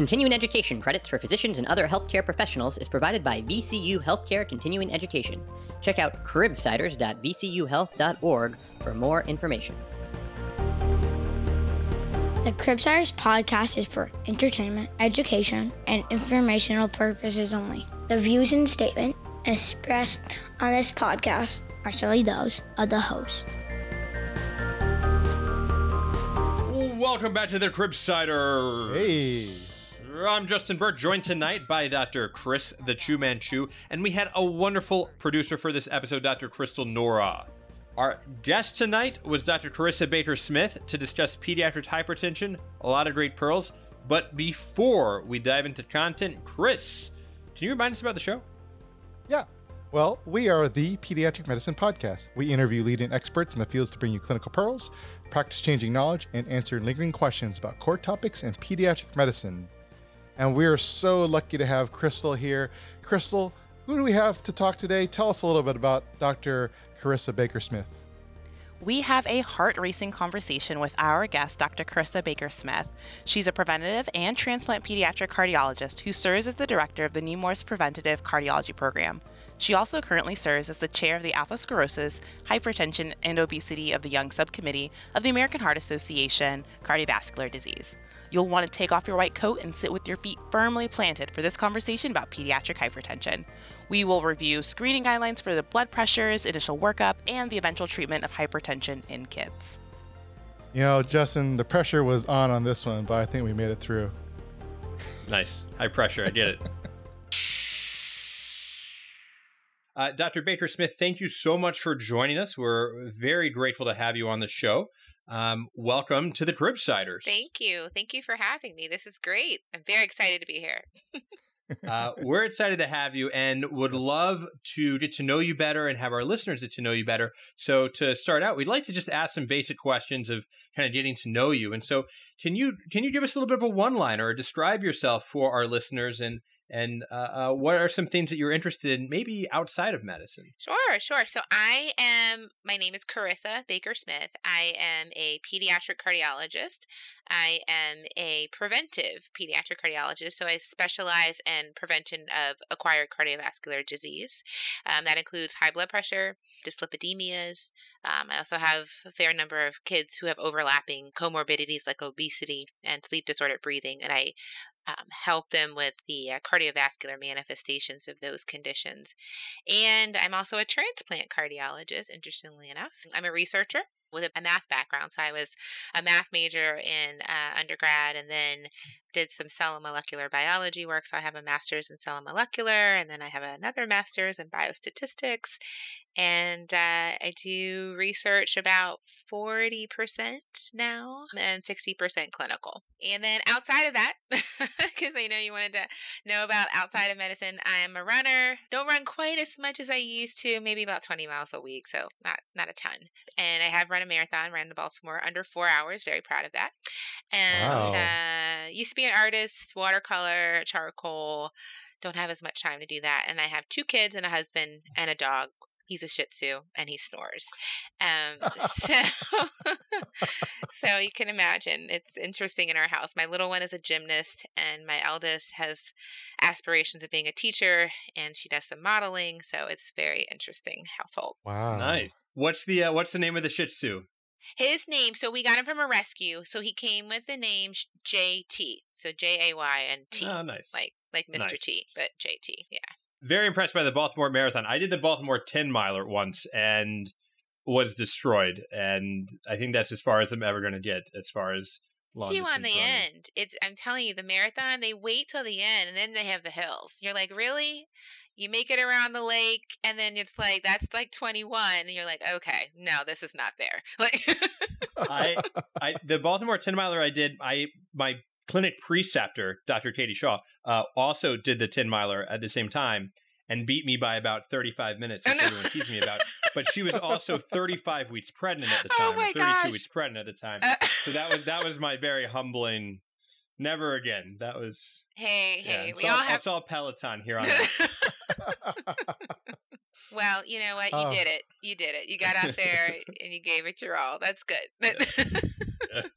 Continuing education credits for physicians and other healthcare professionals is provided by VCU Healthcare Continuing Education. Check out cribsiders.vcuhealth.org for more information. The Cribsiders podcast is for entertainment, education, and informational purposes only. The views and statement expressed on this podcast are solely those of the host. Welcome back to the Cribsider. Hey. I'm Justin Berk, joined tonight by Dr. Chris the Chew Man Chew, and we had a wonderful producer for this episode, Dr. Crystal Nora. Our guest tonight was Dr. Carissa Baker Smith to discuss pediatric hypertension, a lot of great pearls. But before we dive into content, Chris, can you remind us about the show? Yeah. Well, we are the Pediatric Medicine Podcast. We interview leading experts in the fields to bring you clinical pearls, practice changing knowledge, and answer lingering questions about core topics in pediatric medicine. And we are so lucky to have Crystal here. Crystal, who do we have to talk today? Tell us a little bit about Dr. Carissa Baker Smith. We have a heart racing conversation with our guest, Dr. Carissa Baker Smith. She's a preventative and transplant pediatric cardiologist who serves as the director of the Nemours Preventative Cardiology Program. She also currently serves as the chair of the Atherosclerosis, Hypertension, and Obesity of the Young Subcommittee of the American Heart Association Cardiovascular Disease. You'll want to take off your white coat and sit with your feet firmly planted for this conversation about pediatric hypertension. We will review screening guidelines for the blood pressures, initial workup, and the eventual treatment of hypertension in kids. You know, Justin, the pressure was on on this one, but I think we made it through. Nice. High pressure. I get it. Uh, Dr. Baker Smith, thank you so much for joining us. We're very grateful to have you on the show. Um, welcome to the Cribsiders. Thank you. Thank you for having me. This is great. I'm very excited to be here. uh, we're excited to have you and would love to get to know you better and have our listeners get to know you better. So to start out, we'd like to just ask some basic questions of kind of getting to know you. And so can you can you give us a little bit of a one liner or describe yourself for our listeners and and uh, uh, what are some things that you're interested in, maybe outside of medicine? Sure, sure. So I am. My name is Carissa Baker Smith. I am a pediatric cardiologist. I am a preventive pediatric cardiologist. So I specialize in prevention of acquired cardiovascular disease. Um, that includes high blood pressure, dyslipidemias. Um, I also have a fair number of kids who have overlapping comorbidities like obesity and sleep disordered breathing, and I um, help them with the uh, cardiovascular manifestations of those conditions. And I'm also a transplant cardiologist, interestingly enough. I'm a researcher with a math background. So I was a math major in uh, undergrad and then did some cell and molecular biology work. So I have a master's in cell and molecular, and then I have another master's in biostatistics. And uh, I do research about 40% now and 60% clinical. And then outside of that, because I know you wanted to know about outside of medicine, I am a runner. Don't run quite as much as I used to, maybe about 20 miles a week. So not, not a ton. And I have run a marathon, ran to Baltimore under four hours. Very proud of that. And wow. uh, used to be an artist, watercolor, charcoal. Don't have as much time to do that. And I have two kids and a husband and a dog he's a Shih Tzu and he snores. Um, so, so you can imagine it's interesting in our house. My little one is a gymnast, and my eldest has aspirations of being a teacher, and she does some modeling. So it's very interesting household. Wow, nice. What's the uh, what's the name of the Shih Tzu? His name, so we got him from a rescue. So he came with the name JT. So J A Y and T. Oh, nice. Like like Mr. Nice. T, but JT. Yeah very impressed by the Baltimore Marathon. I did the Baltimore 10 miler once and was destroyed. And I think that's as far as I'm ever going to get as far as long See on the running. end. It's I'm telling you, the marathon, they wait till the end and then they have the hills. You're like, really? You make it around the lake and then it's like that's like 21 and you're like, okay, no, this is not fair. Like I I the Baltimore 10 miler I did, I my clinic preceptor, Dr. Katie Shaw, uh, also did the 10 miler at the same time and beat me by about 35 minutes, which everyone teased me about. But she was also 35 weeks pregnant at the oh time, oh 32 gosh. weeks pregnant at the time. Uh, so that was that was my very humbling. Never again. That was. Hey, hey, yeah, we all, all have. It's all Peloton here on. Well, you know what? You Oh. did it. You did it. You got out there and you gave it your all. That's good.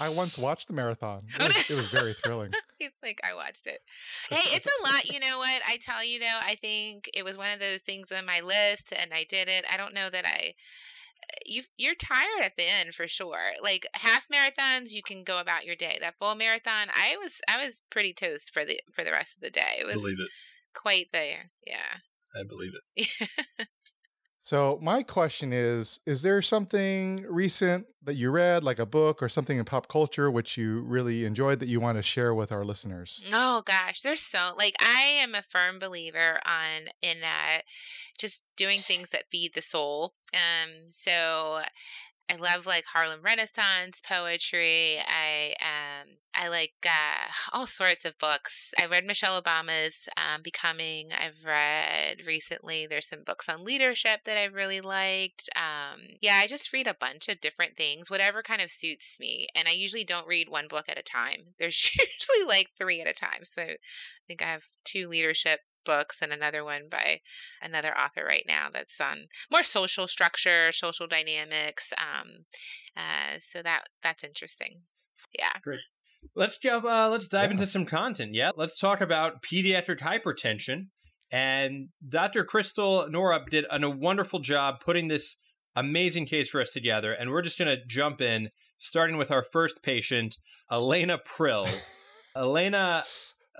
I once watched the marathon. It oh, was, it was very thrilling. He's like, I watched it. Hey, it's a lot. You know what? I tell you though, I think it was one of those things on my list, and I did it. I don't know that I. You you're tired at the end for sure. Like half marathons, you can go about your day. That full marathon, I was I was pretty toast for the for the rest of the day. It was believe it. quite the yeah. I believe it. So my question is: Is there something recent that you read, like a book or something in pop culture, which you really enjoyed that you want to share with our listeners? Oh gosh, there's so like I am a firm believer on in uh just doing things that feed the soul. Um so I love like Harlem Renaissance poetry. I um I like uh, all sorts of books. I read Michelle Obama's um, Becoming. I've read recently. There's some books on leadership that I really liked. Um, yeah, I just read a bunch of different things, whatever kind of suits me. And I usually don't read one book at a time. There's usually like three at a time. So I think I have two leadership books and another one by another author right now that's on more social structure, social dynamics. Um, uh, so that that's interesting. Yeah. Great. Let's jump. Uh, let's dive into some content. Yeah, let's talk about pediatric hypertension. And Dr. Crystal Norup did an, a wonderful job putting this amazing case for us together. And we're just going to jump in, starting with our first patient, Elena Prill. Elena.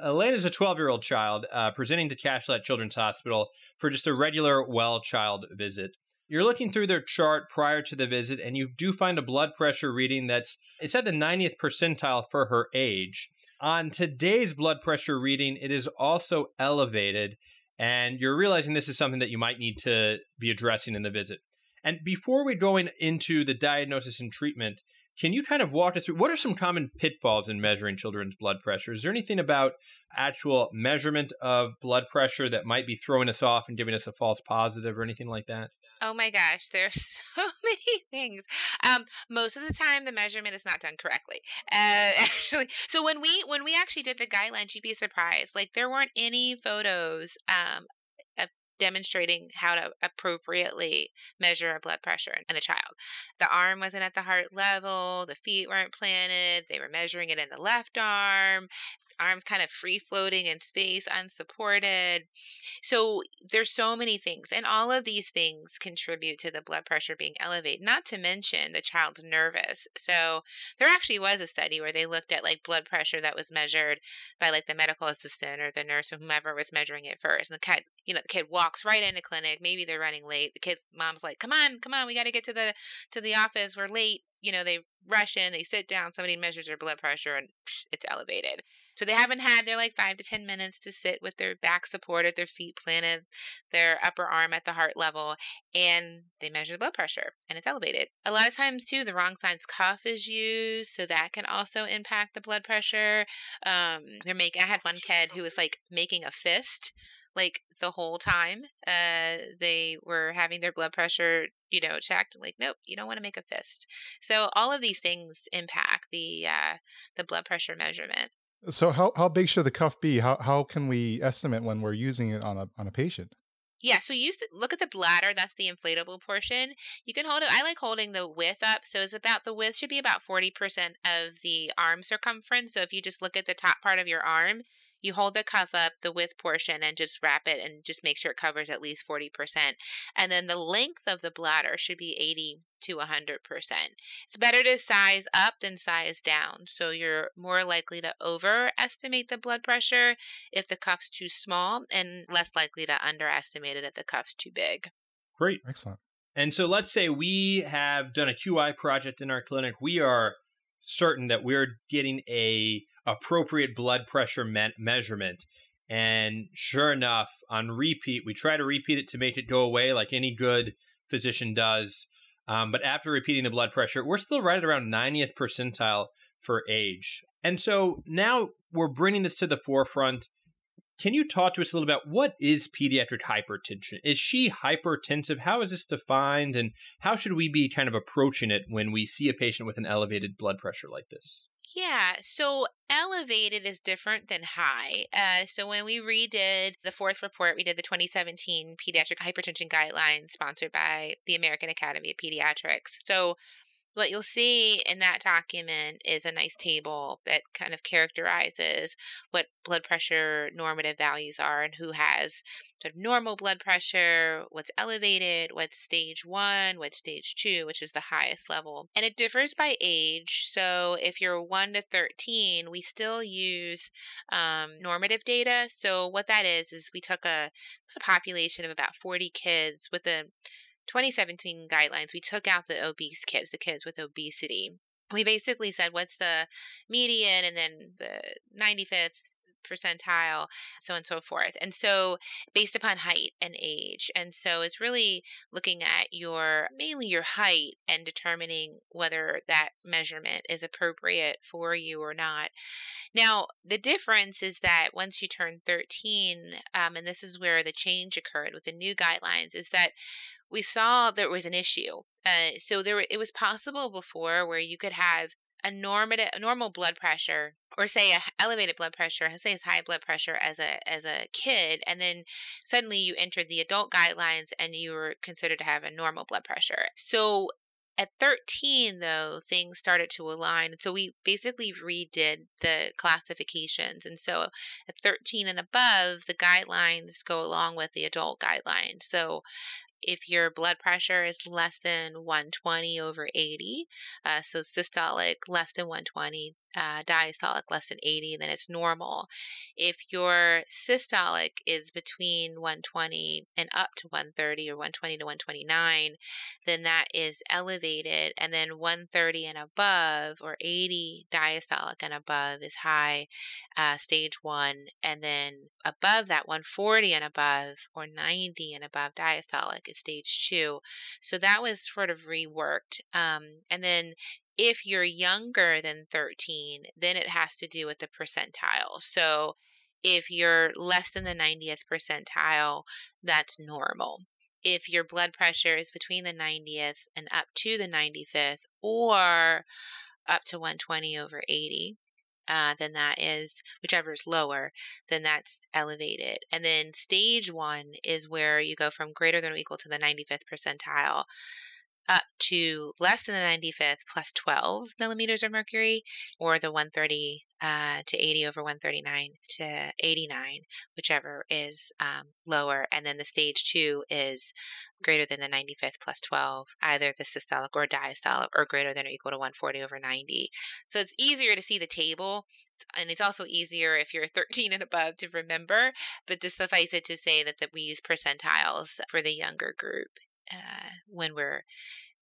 Elena is a 12 year old child uh, presenting to Cashlet Children's Hospital for just a regular well child visit. You're looking through their chart prior to the visit, and you do find a blood pressure reading that's it's at the 90th percentile for her age. On today's blood pressure reading, it is also elevated, and you're realizing this is something that you might need to be addressing in the visit. And before we go in, into the diagnosis and treatment, can you kind of walk us through what are some common pitfalls in measuring children's blood pressure? Is there anything about actual measurement of blood pressure that might be throwing us off and giving us a false positive or anything like that? Oh my gosh, there's so many things. Um, most of the time, the measurement is not done correctly. Uh, actually, so when we when we actually did the guidelines, you'd be surprised. Like there weren't any photos um, demonstrating how to appropriately measure a blood pressure in a child. The arm wasn't at the heart level. The feet weren't planted. They were measuring it in the left arm. Arms kind of free floating in space, unsupported. So there's so many things, and all of these things contribute to the blood pressure being elevated. Not to mention the child's nervous. So there actually was a study where they looked at like blood pressure that was measured by like the medical assistant or the nurse or whomever was measuring it first. And the kid, you know, the kid walks right into clinic. Maybe they're running late. The kid's mom's like, "Come on, come on, we got to get to the to the office. We're late." You know, they rush in, they sit down, somebody measures their blood pressure, and psh, it's elevated. So they haven't had their like five to 10 minutes to sit with their back supported, their feet planted, their upper arm at the heart level, and they measure the blood pressure and it's elevated. A lot of times, too, the wrong size cuff is used, so that can also impact the blood pressure. Um, they're making, I had one kid who was like making a fist like the whole time uh they were having their blood pressure you know checked like nope you don't want to make a fist so all of these things impact the uh the blood pressure measurement So how how big should the cuff be? How how can we estimate when we're using it on a on a patient? Yeah, so use the, look at the bladder. That's the inflatable portion. You can hold it. I like holding the width up, so it's about the width should be about forty percent of the arm circumference. So if you just look at the top part of your arm, you hold the cuff up, the width portion, and just wrap it, and just make sure it covers at least forty percent. And then the length of the bladder should be eighty to hundred percent. It's better to size up than size down, so you're more likely to overestimate the blood pressure if the cuff's too small and less likely to underestimate it if the cuff's too big. Great. Excellent. And so let's say we have done a QI project in our clinic. We are certain that we're getting a appropriate blood pressure me- measurement. And sure enough, on repeat, we try to repeat it to make it go away like any good physician does. Um, but after repeating the blood pressure, we're still right at around 90th percentile for age. And so now we're bringing this to the forefront. Can you talk to us a little about what is pediatric hypertension? Is she hypertensive? How is this defined? And how should we be kind of approaching it when we see a patient with an elevated blood pressure like this? Yeah, so elevated is different than high. Uh, so when we redid the fourth report, we did the 2017 pediatric hypertension guidelines sponsored by the American Academy of Pediatrics. So what you'll see in that document is a nice table that kind of characterizes what blood pressure normative values are and who has sort of normal blood pressure, what's elevated, what's stage one, what's stage two, which is the highest level. And it differs by age. So if you're one to 13, we still use um, normative data. So what that is, is we took a, a population of about 40 kids with a 2017 guidelines, we took out the obese kids, the kids with obesity. We basically said what's the median and then the 95th percentile, so on and so forth. And so, based upon height and age. And so, it's really looking at your mainly your height and determining whether that measurement is appropriate for you or not. Now, the difference is that once you turn 13, um, and this is where the change occurred with the new guidelines, is that we saw there was an issue. Uh, so there, it was possible before where you could have a normative, normal blood pressure, or say a elevated blood pressure, say it's high blood pressure as a as a kid, and then suddenly you entered the adult guidelines and you were considered to have a normal blood pressure. So at 13, though, things started to align. So we basically redid the classifications. And so at 13 and above, the guidelines go along with the adult guidelines. So if your blood pressure is less than 120 over 80, uh, so systolic less than 120, uh, diastolic less than 80, then it's normal. If your systolic is between 120 and up to 130 or 120 to 129, then that is elevated. And then 130 and above or 80 diastolic and above is high, uh, stage one. And then above that 140 and above or 90 and above diastolic is stage two. So that was sort of reworked. Um, and then if you're younger than 13, then it has to do with the percentile. So if you're less than the 90th percentile, that's normal. If your blood pressure is between the 90th and up to the 95th, or up to 120 over 80, uh, then that is whichever is lower, then that's elevated. And then stage one is where you go from greater than or equal to the 95th percentile up to less than the 95th plus 12 millimeters of mercury, or the 130 uh, to 80 over 139 to 89, whichever is um, lower. And then the stage two is greater than the 95th plus 12, either the systolic or diastolic, or greater than or equal to 140 over 90. So it's easier to see the table. And it's also easier if you're 13 and above to remember, but to suffice it to say that, that we use percentiles for the younger group uh, when we're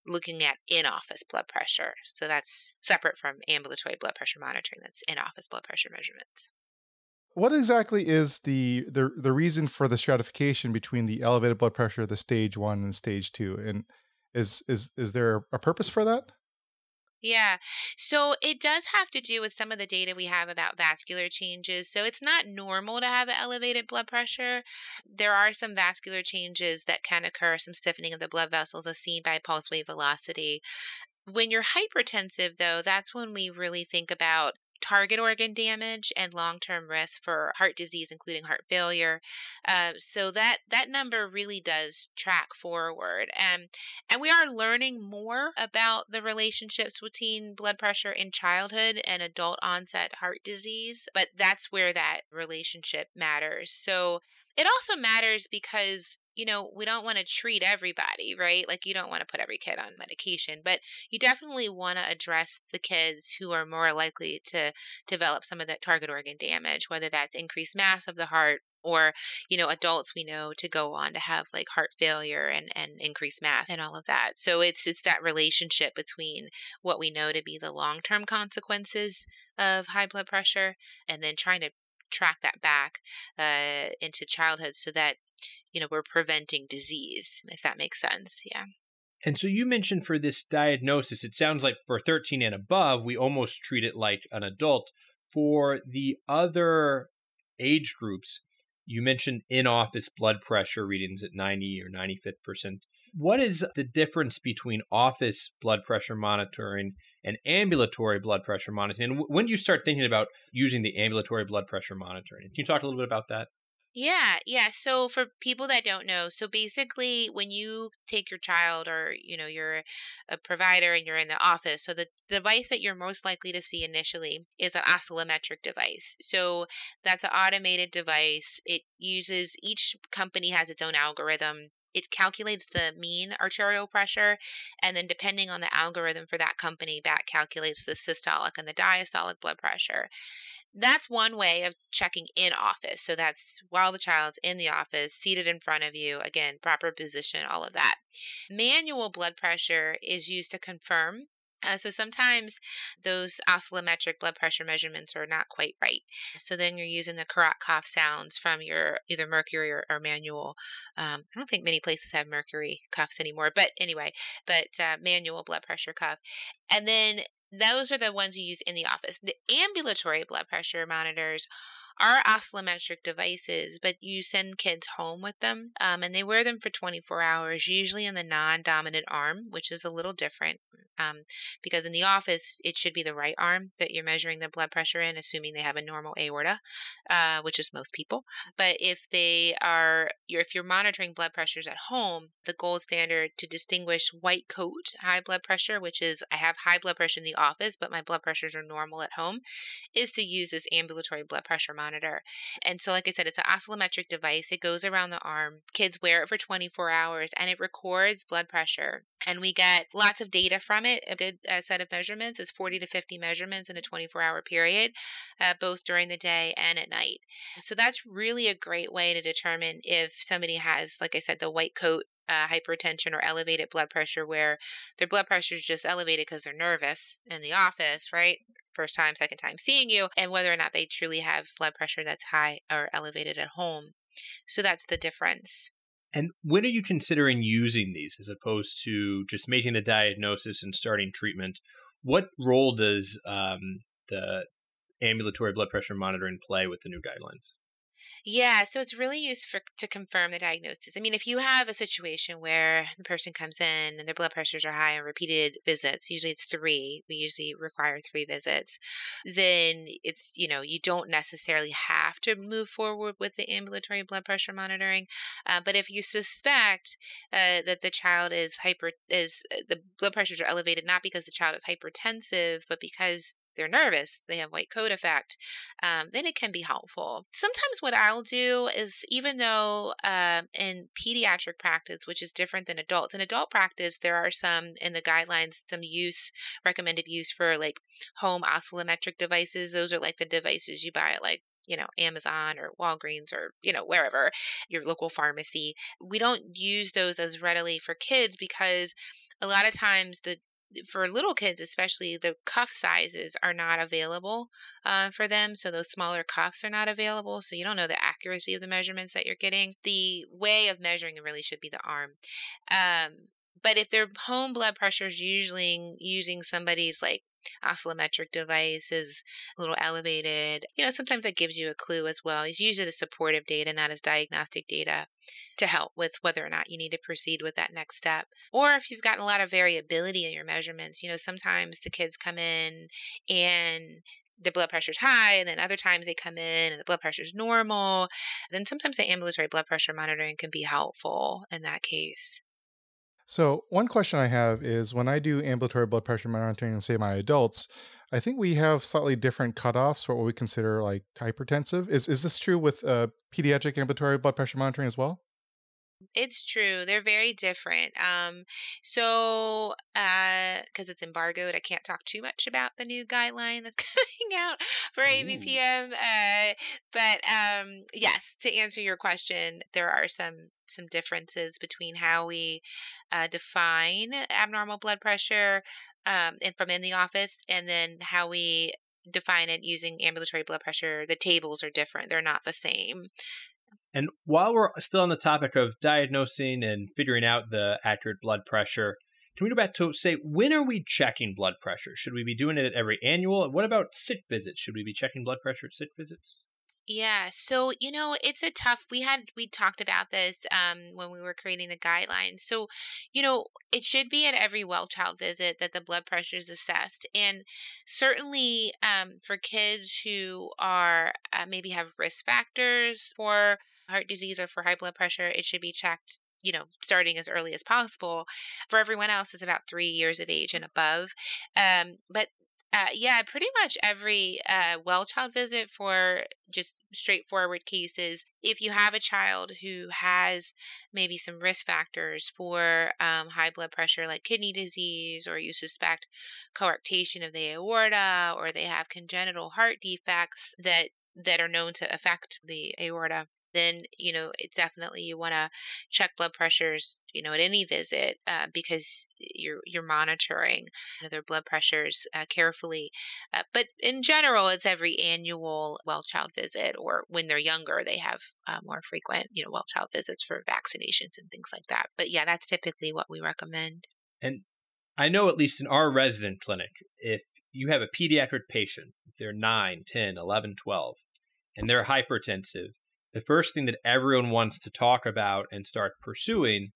looking at in office blood pressure. So that's separate from ambulatory blood pressure monitoring, that's in office blood pressure measurements. What exactly is the, the the reason for the stratification between the elevated blood pressure, the stage one and stage two? And is is is there a purpose for that? Yeah. So it does have to do with some of the data we have about vascular changes. So it's not normal to have elevated blood pressure. There are some vascular changes that can occur, some stiffening of the blood vessels as seen by pulse wave velocity. When you're hypertensive, though, that's when we really think about target organ damage and long-term risk for heart disease including heart failure. Uh, so that that number really does track forward. And and we are learning more about the relationships between blood pressure in childhood and adult onset heart disease but that's where that relationship matters. So it also matters because you know, we don't want to treat everybody, right? Like, you don't want to put every kid on medication, but you definitely want to address the kids who are more likely to develop some of that target organ damage, whether that's increased mass of the heart or you know adults we know to go on to have like heart failure and and increased mass and all of that so it's it's that relationship between what we know to be the long-term consequences of high blood pressure and then trying to track that back uh, into childhood so that you know, we're preventing disease, if that makes sense. Yeah. And so you mentioned for this diagnosis, it sounds like for 13 and above, we almost treat it like an adult. For the other age groups, You mentioned in office blood pressure readings at 90 or 95th percent. What is the difference between office blood pressure monitoring and ambulatory blood pressure monitoring? And when do you start thinking about using the ambulatory blood pressure monitoring? Can you talk a little bit about that? Yeah, yeah. So for people that don't know, so basically when you take your child or, you know, you're a provider and you're in the office, so the device that you're most likely to see initially is an oscillometric device. So that's an automated device. It uses each company has its own algorithm it calculates the mean arterial pressure and then depending on the algorithm for that company that calculates the systolic and the diastolic blood pressure that's one way of checking in office. So that's while the child's in the office, seated in front of you, again, proper position, all of that. Manual blood pressure is used to confirm uh, so sometimes those oscillometric blood pressure measurements are not quite right. So then you're using the Korotkoff sounds from your either mercury or, or manual. Um, I don't think many places have mercury cuffs anymore, but anyway, but uh, manual blood pressure cuff. And then those are the ones you use in the office. The ambulatory blood pressure monitors are oscillometric devices, but you send kids home with them um, and they wear them for 24 hours, usually in the non dominant arm, which is a little different um, because in the office it should be the right arm that you're measuring the blood pressure in, assuming they have a normal aorta, uh, which is most people. But if they are, if you're monitoring blood pressures at home, the gold standard to distinguish white coat high blood pressure, which is I have high blood pressure in the office, but my blood pressures are normal at home, is to use this ambulatory blood pressure monitor. And so, like I said, it's an oscillometric device. It goes around the arm. Kids wear it for 24 hours and it records blood pressure. And we get lots of data from it. A good uh, set of measurements is 40 to 50 measurements in a 24 hour period, uh, both during the day and at night. So that's really a great way to determine if somebody has, like I said, the white coat uh, hypertension or elevated blood pressure where their blood pressure is just elevated because they're nervous in the office, right? First time, second time seeing you, and whether or not they truly have blood pressure that's high or elevated at home. So that's the difference. And when are you considering using these as opposed to just making the diagnosis and starting treatment? What role does um, the ambulatory blood pressure monitoring play with the new guidelines? Yeah, so it's really used for to confirm the diagnosis. I mean, if you have a situation where the person comes in and their blood pressures are high on repeated visits, usually it's three, we usually require three visits, then it's, you know, you don't necessarily have to move forward with the ambulatory blood pressure monitoring. Uh, but if you suspect uh, that the child is hyper, is uh, the blood pressures are elevated, not because the child is hypertensive, but because they're nervous, they have white coat effect, um, then it can be helpful. Sometimes what I'll do is, even though uh, in pediatric practice, which is different than adults, in adult practice, there are some in the guidelines, some use, recommended use for like home oscillometric devices. Those are like the devices you buy at like you know, Amazon or Walgreens or, you know, wherever, your local pharmacy. We don't use those as readily for kids because a lot of times the for little kids especially the cuff sizes are not available uh, for them so those smaller cuffs are not available so you don't know the accuracy of the measurements that you're getting. The way of measuring it really should be the arm. Um, but if their home blood pressure is usually using somebody's like oscillometric device is a little elevated. You know, sometimes that gives you a clue as well. It's usually the supportive data, not as diagnostic data to help with whether or not you need to proceed with that next step. Or if you've gotten a lot of variability in your measurements, you know, sometimes the kids come in and the blood pressure's high, and then other times they come in and the blood pressure's normal. Then sometimes the ambulatory blood pressure monitoring can be helpful in that case. So, one question I have is when I do ambulatory blood pressure monitoring and say my adults, I think we have slightly different cutoffs for what we consider like hypertensive. Is is this true with uh, pediatric ambulatory blood pressure monitoring as well? It's true. They're very different. Um, so, uh, because it's embargoed, I can't talk too much about the new guideline that's coming out for ABPM. Uh, but um, yes, to answer your question, there are some some differences between how we uh, define abnormal blood pressure um, and from in the office, and then how we define it using ambulatory blood pressure. The tables are different; they're not the same. And while we're still on the topic of diagnosing and figuring out the accurate blood pressure, can we go back to say when are we checking blood pressure? Should we be doing it at every annual? What about sick visits? Should we be checking blood pressure at sick visits? Yeah, so you know, it's a tough. We had we talked about this um, when we were creating the guidelines. So, you know, it should be at every well child visit that the blood pressure is assessed, and certainly um, for kids who are uh, maybe have risk factors for heart disease or for high blood pressure, it should be checked you know, starting as early as possible. For everyone else, it's about three years of age and above. Um, but uh, yeah, pretty much every uh, well child visit for just straightforward cases. If you have a child who has maybe some risk factors for um, high blood pressure, like kidney disease, or you suspect coarctation of the aorta, or they have congenital heart defects that that are known to affect the aorta, then you know it definitely you want to check blood pressures you know at any visit uh, because you're you're monitoring you know, their blood pressures uh, carefully uh, but in general it's every annual well child visit or when they're younger they have uh, more frequent you know well child visits for vaccinations and things like that but yeah that's typically what we recommend. And I know at least in our resident clinic, if you have a pediatric patient, if they're 9, 10, 11, 12, and they're hypertensive, the first thing that everyone wants to talk about and start pursuing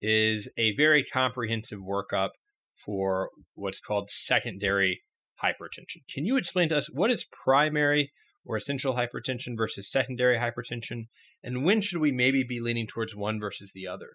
is a very comprehensive workup for what's called secondary hypertension. Can you explain to us what is primary or essential hypertension versus secondary hypertension, and when should we maybe be leaning towards one versus the other?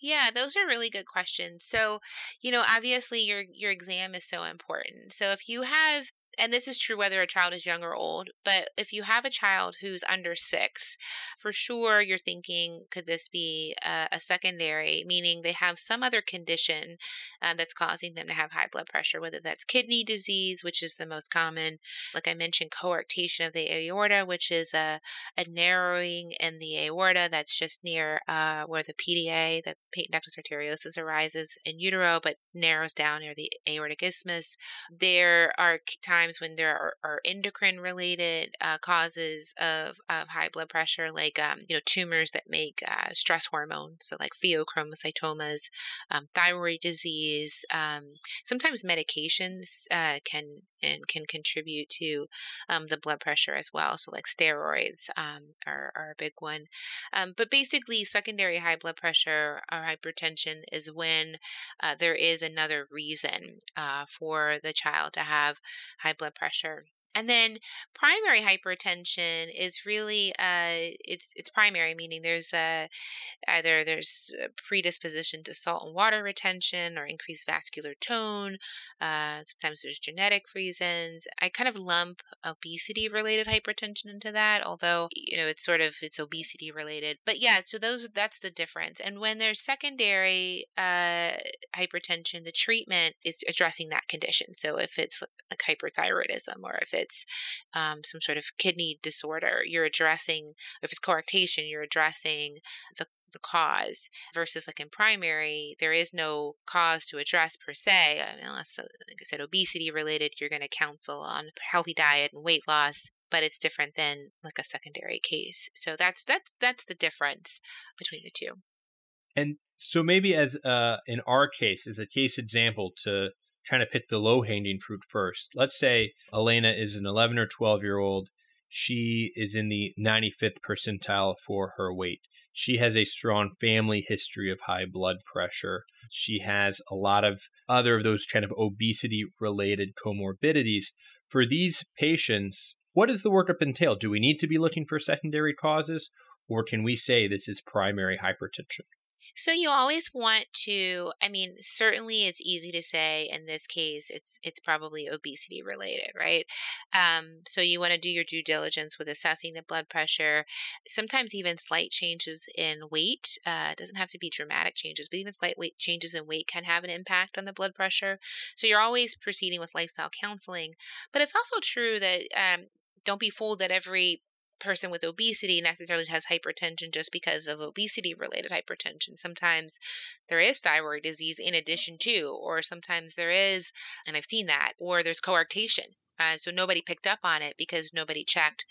Yeah, those are really good questions. So, you know, obviously your your exam is so important. So if you have and this is true whether a child is young or old, but if you have a child who's under six, for sure you're thinking, could this be a, a secondary, meaning they have some other condition um, that's causing them to have high blood pressure, whether that's kidney disease, which is the most common, like I mentioned, coarctation of the aorta, which is a, a narrowing in the aorta that's just near uh, where the PDA, the patent ductus arteriosus, arises in utero, but narrows down near the aortic isthmus. There are times times when there are, are endocrine related uh, causes of, of high blood pressure, like um, you know tumors that make uh, stress hormone, so like pheochromocytomas, um, thyroid disease. Um, sometimes medications uh, can and can contribute to um, the blood pressure as well. So like steroids um, are, are a big one. Um, but basically, secondary high blood pressure or hypertension is when uh, there is another reason uh, for the child to have high blood pressure. And then primary hypertension is really uh, it's it's primary, meaning there's a either there's a predisposition to salt and water retention or increased vascular tone. Uh, sometimes there's genetic reasons. I kind of lump obesity related hypertension into that, although you know it's sort of it's obesity related. But yeah, so those that's the difference. And when there's secondary uh, hypertension, the treatment is addressing that condition. So if it's like hyperthyroidism or if it's um, some sort of kidney disorder, you're addressing, if it's coarctation, you're addressing the the cause versus like in primary there is no cause to address per se unless uh, like i said obesity related you're going to counsel on healthy diet and weight loss but it's different than like a secondary case. So that's that's that's the difference between the two. And so maybe as uh in our case as a case example to kind of pick the low hanging fruit first. Let's say Elena is an 11 or 12 year old. She is in the 95th percentile for her weight. She has a strong family history of high blood pressure. She has a lot of other of those kind of obesity related comorbidities. For these patients, what does the workup entail? Do we need to be looking for secondary causes, or can we say this is primary hypertension? So you always want to I mean certainly it's easy to say in this case it's it's probably obesity related, right? Um, so you want to do your due diligence with assessing the blood pressure. Sometimes even slight changes in weight uh, doesn't have to be dramatic changes, but even slight weight changes in weight can have an impact on the blood pressure. So you're always proceeding with lifestyle counseling, but it's also true that um, don't be fooled that every person with obesity necessarily has hypertension just because of obesity related hypertension. Sometimes there is thyroid disease in addition to, or sometimes there is, and I've seen that, or there's coarctation. Uh, so nobody picked up on it because nobody checked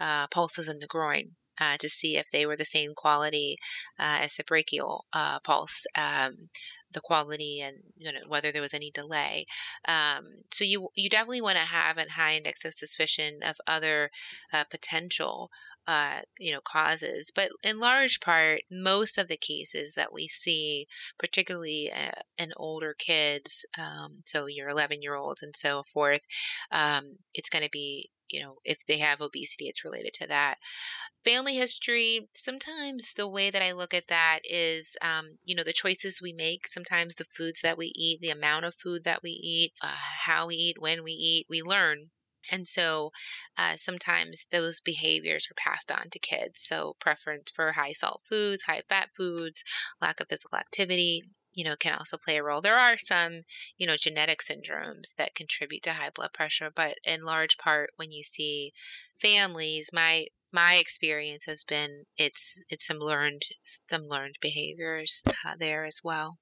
uh, pulses in the groin. Uh, to see if they were the same quality uh, as the brachial uh, pulse. Um, the quality and you know whether there was any delay. Um, so you you definitely want to have a high index of suspicion of other uh, potential uh, you know, causes. But in large part, most of the cases that we see, particularly uh, in older kids, um, so your 11 year olds and so forth, um, it's going to be, you know, if they have obesity, it's related to that. Family history, sometimes the way that I look at that is, um, you know, the choices we make, sometimes the foods that we eat, the amount of food that we eat, uh, how we eat, when we eat, we learn and so uh, sometimes those behaviors are passed on to kids. So, preference for high salt foods, high fat foods, lack of physical activity, you know, can also play a role. There are some, you know, genetic syndromes that contribute to high blood pressure, but in large part, when you see families, my my experience has been it's it's some learned some learned behaviors uh, there as well.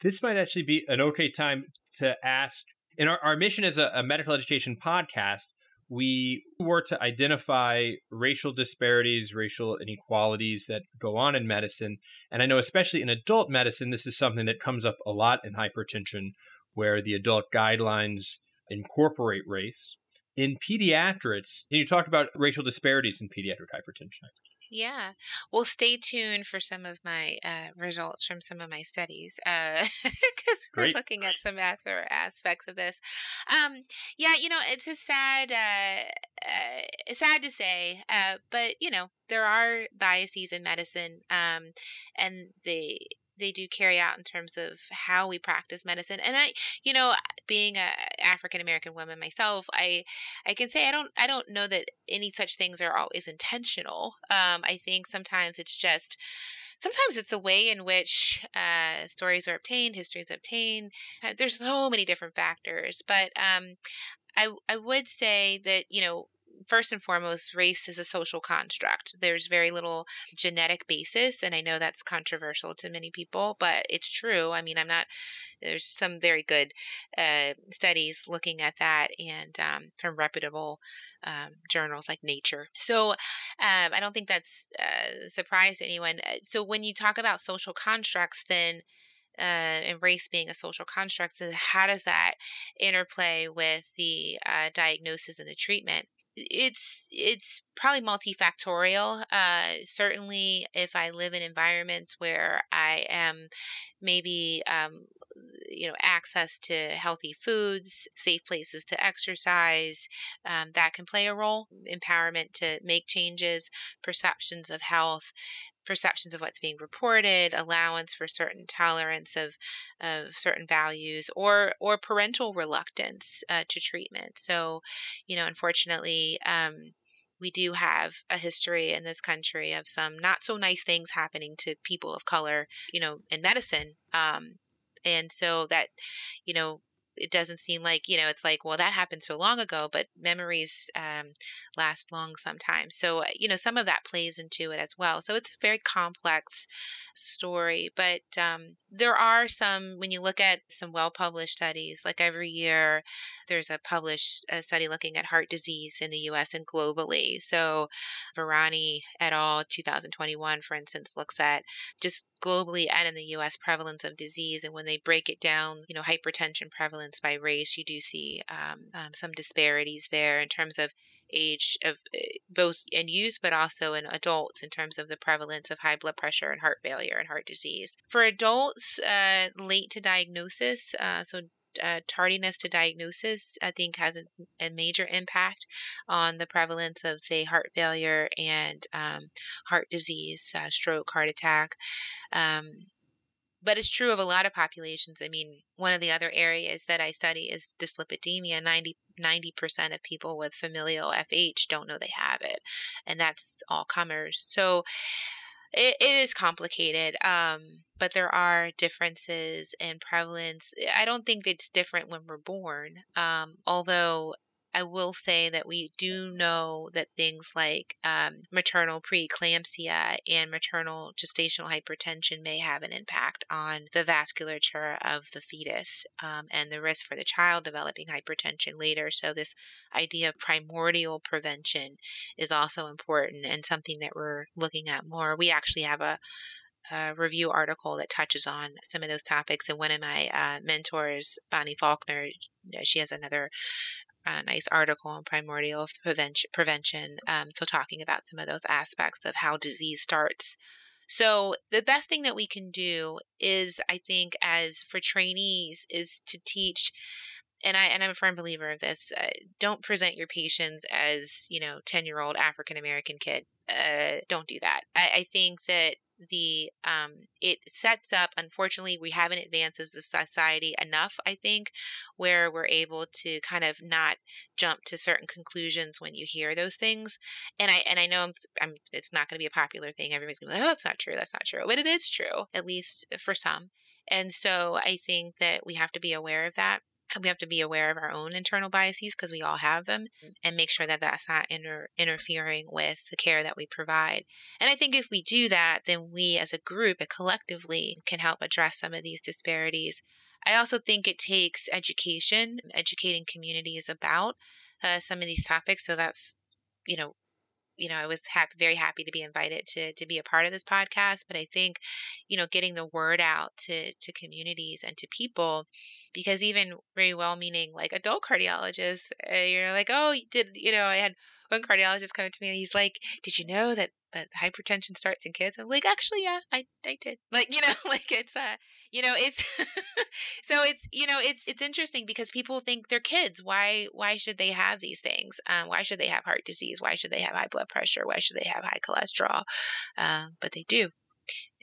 This might actually be an okay time to ask in our, our mission as a, a medical education podcast, we were to identify racial disparities, racial inequalities that go on in medicine. And I know, especially in adult medicine, this is something that comes up a lot in hypertension, where the adult guidelines incorporate race. In pediatrics, can you talk about racial disparities in pediatric hypertension? Yeah. Well, stay tuned for some of my uh, results from some of my studies because uh, we're Great. looking at some other aspects of this. Um, yeah, you know, it's a sad, uh, uh, sad to say, uh, but you know, there are biases in medicine, um, and they they do carry out in terms of how we practice medicine. And I, you know, being a African American woman myself, I I can say I don't I don't know that any such things are always intentional. Um, I think sometimes it's just sometimes it's the way in which uh, stories are obtained, histories obtained. Uh, there's so many different factors, but um, I I would say that you know first and foremost, race is a social construct. There's very little genetic basis, and I know that's controversial to many people, but it's true. I mean, I'm not. There's some very good uh, studies looking at that, and um, from reputable um, journals like Nature. So um, I don't think that's a surprise to anyone. Uh, so when you talk about social constructs, then uh, and race being a social construct, so how does that interplay with the uh, diagnosis and the treatment? It's it's probably multifactorial. Uh, certainly, if I live in environments where I am maybe um, you know access to healthy foods, safe places to exercise, um, that can play a role. Empowerment to make changes, perceptions of health, perceptions of what's being reported, allowance for certain tolerance of of certain values, or or parental reluctance uh, to treatment. So, you know, unfortunately. Um, we do have a history in this country of some not so nice things happening to people of color, you know, in medicine. Um, and so that, you know, it doesn't seem like you know it's like well that happened so long ago but memories um, last long sometimes. So uh, you know some of that plays into it as well. So it's a very complex story but um, there are some when you look at some well published studies like every year there's a published a study looking at heart disease in the us and globally so Virani et al 2021 for instance looks at just globally and in the US prevalence of disease and when they break it down you know hypertension prevalence by race you do see um, um, some disparities there in terms of age of eh, both in youth but also in adults in terms of the prevalence of high blood pressure and heart failure and heart disease. For adults, uh, late to diagnosis, uh, so uh, tardiness to diagnosis, I think, has a, a, major impact on the prevalence of, say, heart failure and um, heart disease, uh, stroke, heart attack. Um, but it's true of a lot of populations. I mean, one of the other areas that I study is dyslipidemia. 90, percent of people with familial FH don't know they have it, and that's all comers. So it, it is complicated, um, but there are differences in prevalence. I don't think it's different when we're born, um, although I will say that we do know that things like um, maternal preeclampsia and maternal gestational hypertension may have an impact on the vasculature of the fetus um, and the risk for the child developing hypertension later. So, this idea of primordial prevention is also important and something that we're looking at more. We actually have a a review article that touches on some of those topics. And one of my uh, mentors, Bonnie Falkner, she has another a nice article on primordial prevention. prevention um, so, talking about some of those aspects of how disease starts. So, the best thing that we can do is, I think, as for trainees, is to teach and I and I'm a firm believer of this. Uh, don't present your patients as you know ten year old African American kid. Uh, don't do that. I, I think that the um, it sets up unfortunately we haven't advanced as a society enough i think where we're able to kind of not jump to certain conclusions when you hear those things. And i and i know I'm, I'm it's not going to be a popular thing. Everybody's going to be like oh that's not true. That's not true. But it is true at least for some. And so i think that we have to be aware of that we have to be aware of our own internal biases because we all have them and make sure that that's not inter- interfering with the care that we provide. And I think if we do that, then we as a group and collectively can help address some of these disparities. I also think it takes education, educating communities about uh, some of these topics. So that's, you know, you know, I was happy, very happy to be invited to to be a part of this podcast. But I think, you know, getting the word out to to communities and to people because even very well-meaning like adult cardiologists, uh, you're like, oh, did you know? I had one cardiologist come to me and he's like, did you know that that hypertension starts in kids? I'm like, actually, yeah, I I did. Like, you know, like it's uh, you know, it's so it's you know, it's it's interesting because people think they're kids. Why why should they have these things? Um, why should they have heart disease? Why should they have high blood pressure? Why should they have high cholesterol? Um, but they do,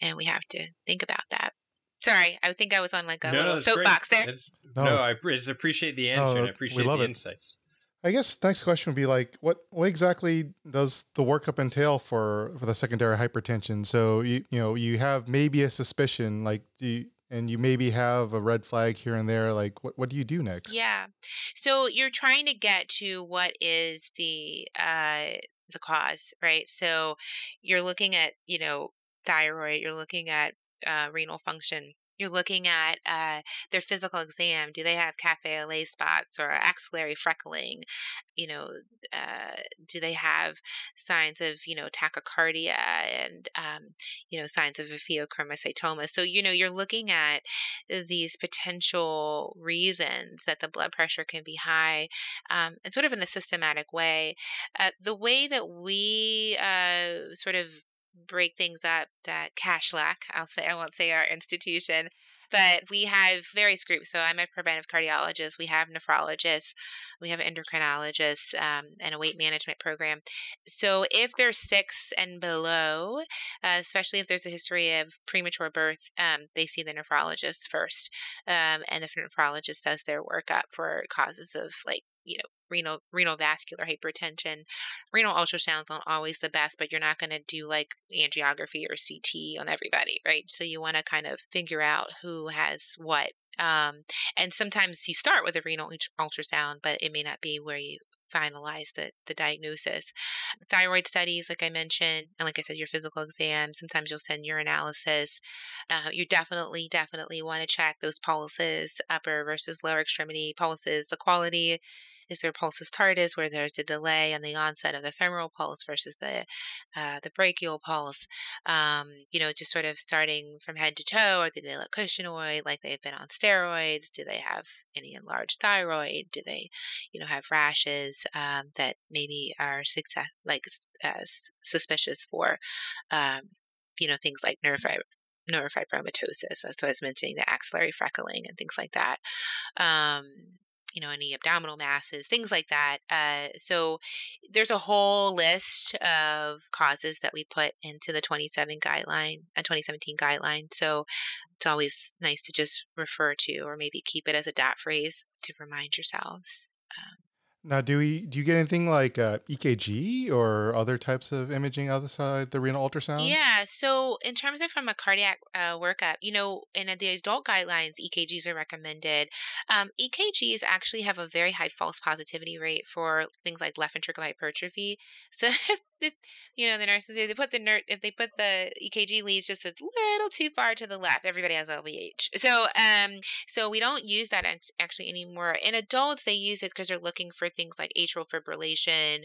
and we have to think about that. Sorry, I think I was on like a no, little no, soapbox there. no, no I just appreciate the answer. No, and I appreciate the it. insights. I guess next question would be like, what what exactly does the workup entail for for the secondary hypertension? So you you know you have maybe a suspicion, like do you, and you maybe have a red flag here and there. Like what what do you do next? Yeah, so you're trying to get to what is the uh the cause, right? So you're looking at you know thyroid, you're looking at uh, renal function. You're looking at uh, their physical exam. Do they have cafe lait spots or axillary freckling? You know, uh, do they have signs of you know tachycardia and um, you know signs of a pheochromocytoma? So you know you're looking at these potential reasons that the blood pressure can be high, um, and sort of in a systematic way. Uh, the way that we uh, sort of break things up that CASHLAC, I'll say, I won't say our institution, but we have various groups. So I'm a preventive cardiologist. We have nephrologists, we have endocrinologists, um, and a weight management program. So if they're six and below, uh, especially if there's a history of premature birth, um, they see the nephrologist first, um, and the nephrologist does their workup for causes of like you know renal renal vascular hypertension. Renal ultrasounds aren't always the best, but you're not going to do like angiography or CT on everybody, right? So you want to kind of figure out who has what. Um, and sometimes you start with a renal ultrasound, but it may not be where you finalize the, the diagnosis. Thyroid studies, like I mentioned, and like I said, your physical exam, sometimes you'll send urinalysis. Uh, you definitely, definitely want to check those pulses, upper versus lower extremity pulses, the quality is there pulsus tardus, where there's a delay on the onset of the femoral pulse versus the uh, the brachial pulse? Um, you know, just sort of starting from head to toe. Or do they look cushingoid, like they've been on steroids? Do they have any enlarged thyroid? Do they, you know, have rashes um, that maybe are success like uh, suspicious for, um, you know, things like nerve neurofib- neurofibromatosis. So I was mentioning the axillary freckling and things like that. Um, you know, any abdominal masses, things like that. Uh, so there's a whole list of causes that we put into the 27 guideline, a 2017 guideline. So it's always nice to just refer to or maybe keep it as a dot phrase to remind yourselves. Um, now, do we do you get anything like uh, EKG or other types of imaging outside the renal ultrasound? Yeah. So, in terms of from a cardiac uh, workup, you know, in the adult guidelines, EKGs are recommended. Um, EKGs actually have a very high false positivity rate for things like left ventricular hypertrophy. So, if, if you know the nurses say they put the ner- if they put the EKG leads just a little too far to the left, everybody has LVH. So, um, so we don't use that actually anymore. In adults, they use it because they're looking for things like atrial fibrillation.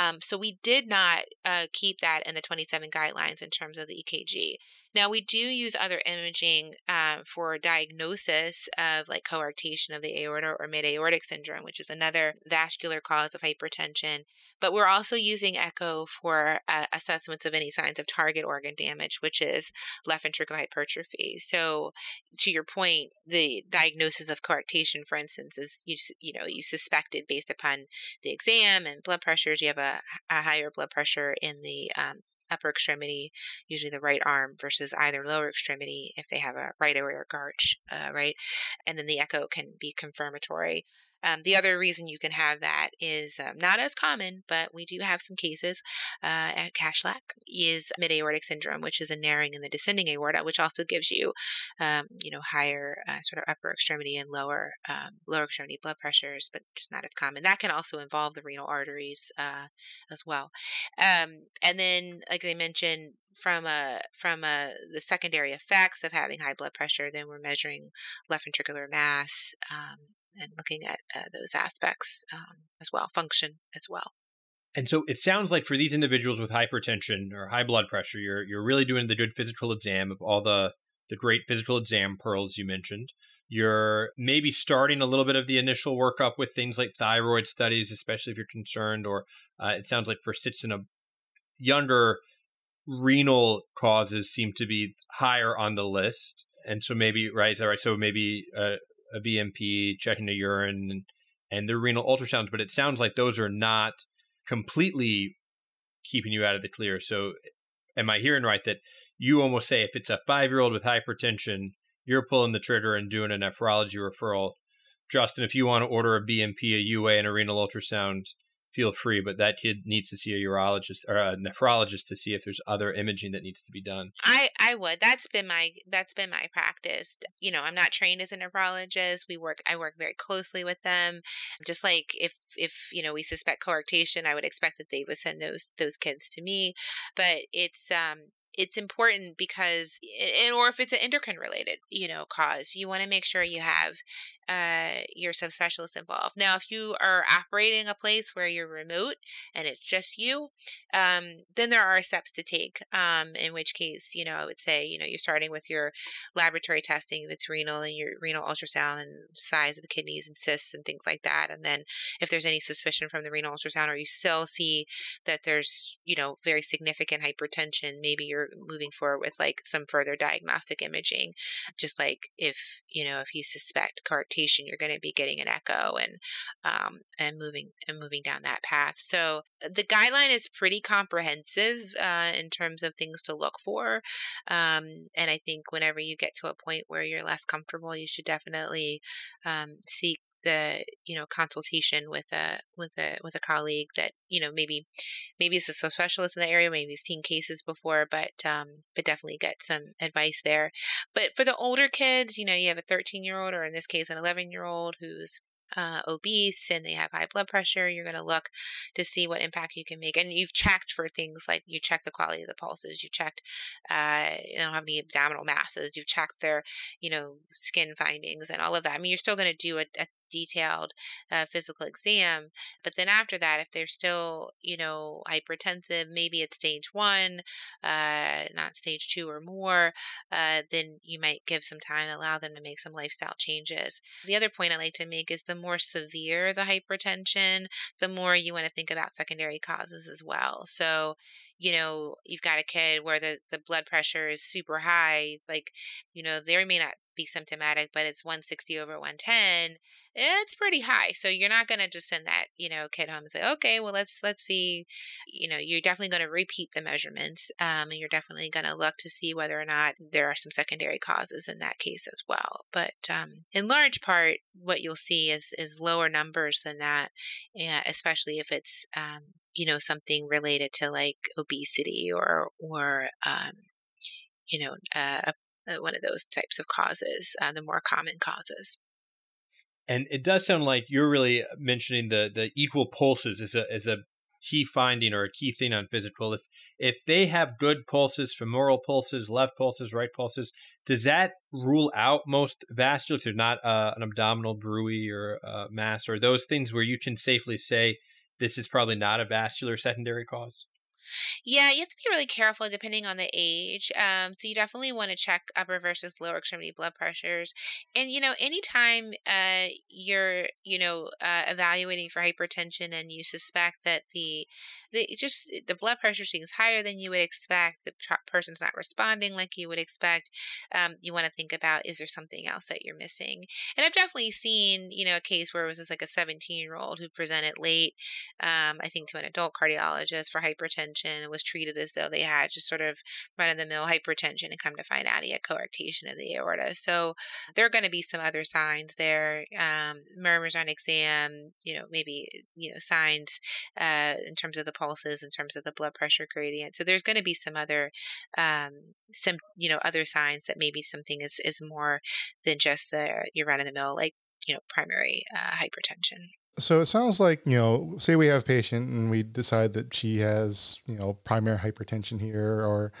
Um, so we did not uh, keep that in the 27 guidelines in terms of the EKG. Now, we do use other imaging uh, for diagnosis of like coarctation of the aorta or mid aortic syndrome, which is another vascular cause of hypertension. But we're also using echo for uh, assessments of any signs of target organ damage, which is left ventricular hypertrophy. So, to your point, the diagnosis of coarctation, for instance, is you you know you suspected based upon the exam and blood pressures, you have a, a higher blood pressure in the um, upper extremity, usually the right arm, versus either lower extremity if they have a right aortic arch, uh, right? And then the echo can be confirmatory. Um, the other reason you can have that is um, not as common, but we do have some cases uh, at Kashlak is mid aortic syndrome, which is a narrowing in the descending aorta, which also gives you, um, you know, higher uh, sort of upper extremity and lower um, lower extremity blood pressures, but just not as common. That can also involve the renal arteries uh, as well. Um, and then, like I mentioned, from a from a the secondary effects of having high blood pressure, then we're measuring left ventricular mass um, and looking at uh, those aspects um, as well, function as well. And so it sounds like for these individuals with hypertension or high blood pressure, you're you're really doing the good physical exam of all the the great physical exam pearls you mentioned. You're maybe starting a little bit of the initial workup with things like thyroid studies, especially if you're concerned. Or uh, it sounds like for sits in a younger renal causes seem to be higher on the list. And so maybe right, is that right? So maybe uh, a BMP, checking the urine, and, and the renal ultrasounds, but it sounds like those are not completely keeping you out of the clear. So, eh, am I hearing right that you almost say if it's a five year old with hypertension, you're pulling the trigger and doing a nephrology referral? Justin, if you want to order a BMP, a UA, and a renal ultrasound, feel free, but that kid needs to see a urologist or a nephrologist to see if there's other imaging that needs to be done. I I would. That's been my that's been my practice. You know, I'm not trained as a nephrologist. We work I work very closely with them. Just like if if you know we suspect coarctation, I would expect that they would send those those kids to me. But it's um it's important because and or if it's an endocrine related you know cause you want to make sure you have uh, your subspecialist involved. Now if you are operating a place where you're remote and it's just you um, then there are steps to take um, in which case you know i would say you know you're starting with your laboratory testing if it's renal and your renal ultrasound and size of the kidneys and cysts and things like that and then if there's any suspicion from the renal ultrasound or you still see that there's you know very significant hypertension maybe you're moving forward with like some further diagnostic imaging. Just like if, you know, if you suspect coarctation, you're going to be getting an echo and, um, and moving, and moving down that path. So uh, the guideline is pretty comprehensive, uh, in terms of things to look for. Um, and I think whenever you get to a point where you're less comfortable, you should definitely, um, seek the you know consultation with a with a with a colleague that you know maybe maybe is a specialist in the area maybe seen cases before but um but definitely get some advice there but for the older kids you know you have a 13 year old or in this case an 11 year old who's uh, obese and they have high blood pressure, you're going to look to see what impact you can make. And you've checked for things like you check the quality of the pulses, you checked, uh, you don't have any abdominal masses, you've checked their, you know, skin findings and all of that. I mean, you're still going to do a, a detailed uh, physical exam. But then after that, if they're still, you know, hypertensive, maybe it's stage one, uh, not stage two or more, uh, then you might give some time allow them to make some lifestyle changes. The other point I like to make is the more severe the hypertension, the more you want to think about secondary causes as well. So, you know, you've got a kid where the, the blood pressure is super high, like, you know, they may not be symptomatic, but it's 160 over 110, it's pretty high. So you're not going to just send that, you know, kid home and say, okay, well, let's, let's see, you know, you're definitely going to repeat the measurements. Um, and you're definitely going to look to see whether or not there are some secondary causes in that case as well. But, um, in large part, what you'll see is, is lower numbers than that, uh, especially if it's, um, you know, something related to like obesity or, or, um, you know, uh, uh, one of those types of causes, uh, the more common causes. And it does sound like you're really mentioning the the equal pulses as a as a key finding or a key thing on physical. If if they have good pulses, femoral pulses, left pulses, right pulses, does that rule out most vascular? If they're not uh, an abdominal bruit or uh, mass or those things where you can safely say this is probably not a vascular secondary cause? Yeah, you have to be really careful depending on the age. Um, so you definitely want to check upper versus lower extremity blood pressures. And you know, anytime uh, you're you know uh, evaluating for hypertension and you suspect that the the just the blood pressure seems higher than you would expect, the person's not responding like you would expect, um, you want to think about is there something else that you're missing? And I've definitely seen you know a case where it was just like a 17 year old who presented late, um, I think to an adult cardiologist for hypertension and was treated as though they had just sort of run of the mill hypertension and come to find out he had coarctation of the aorta. So there are going to be some other signs there, um, murmurs on exam, you know, maybe you know signs uh, in terms of the pulses, in terms of the blood pressure gradient. So there's going to be some other um, some you know other signs that maybe something is is more than just uh, your run of the mill like you know primary uh, hypertension. So it sounds like, you know, say we have a patient and we decide that she has, you know, primary hypertension here or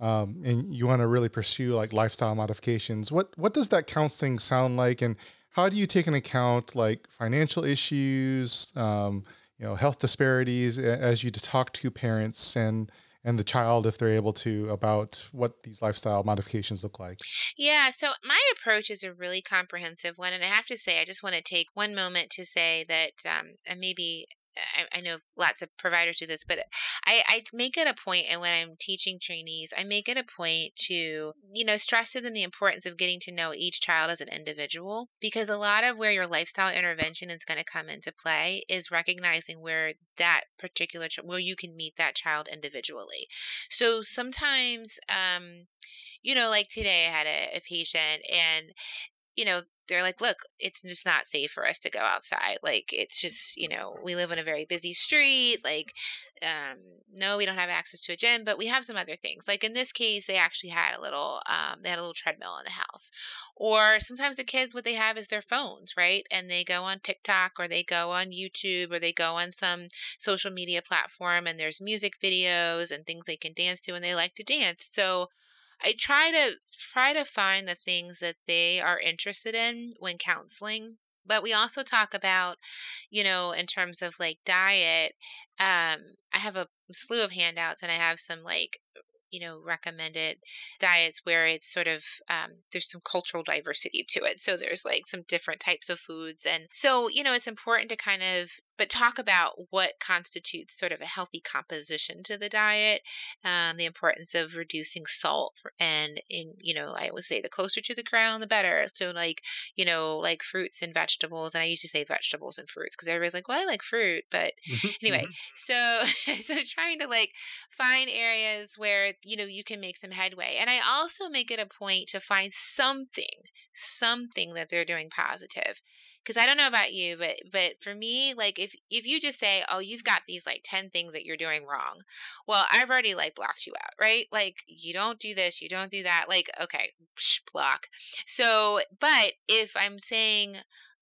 um, and you want to really pursue like lifestyle modifications. What what does that counseling sound like and how do you take into account like financial issues, um, you know, health disparities as you talk to parents and and the child if they're able to about what these lifestyle modifications look like? Yeah, so my approach is a really comprehensive one. And I have to say, I just want to take one moment to say that, um, and maybe I, I, know lots of providers do this, but I, I make it a point, and when I'm teaching trainees, I make it a point to, you know, stress to them the importance of getting to know each child as an individual, because a lot of where your lifestyle intervention is going to come into play is recognizing where that particular, where you can meet that child individually. So sometimes, um, you know, like today I had a, a patient and you know, they're like, look, it's just not safe for us to go outside. Like, it's just, you know, we live in a very busy street. Like, um, no, we don't have access to a gym, but we have some other things. Like in this case, they actually had a little, um, they had a little treadmill in the house. Or sometimes the kids, what they have is their phones, right? And they go on TikTok or they go on YouTube or they go on some social media platform and there's music videos and things they can dance to and they like to dance. So, I try to try to find the things that they are interested in when counseling. But we also talk about, you know, in terms of like diet. Um, I have a slew of handouts and I have some like you know recommended diets where it's sort of um, there's some cultural diversity to it so there's like some different types of foods and so you know it's important to kind of but talk about what constitutes sort of a healthy composition to the diet, um, the importance of reducing salt, and in you know I always say the closer to the ground the better. So like you know like fruits and vegetables, and I used to say vegetables and fruits because everybody's like, well I like fruit, but mm-hmm, anyway, mm-hmm. so so trying to like find areas where you know you can make some headway, and I also make it a point to find something something that they're doing positive because I don't know about you, but but for me, like if if you just say, "Oh, you've got these like 10 things that you're doing wrong." Well, I've already like blocked you out, right? Like you don't do this, you don't do that. Like, okay, psh, block. So, but if I'm saying,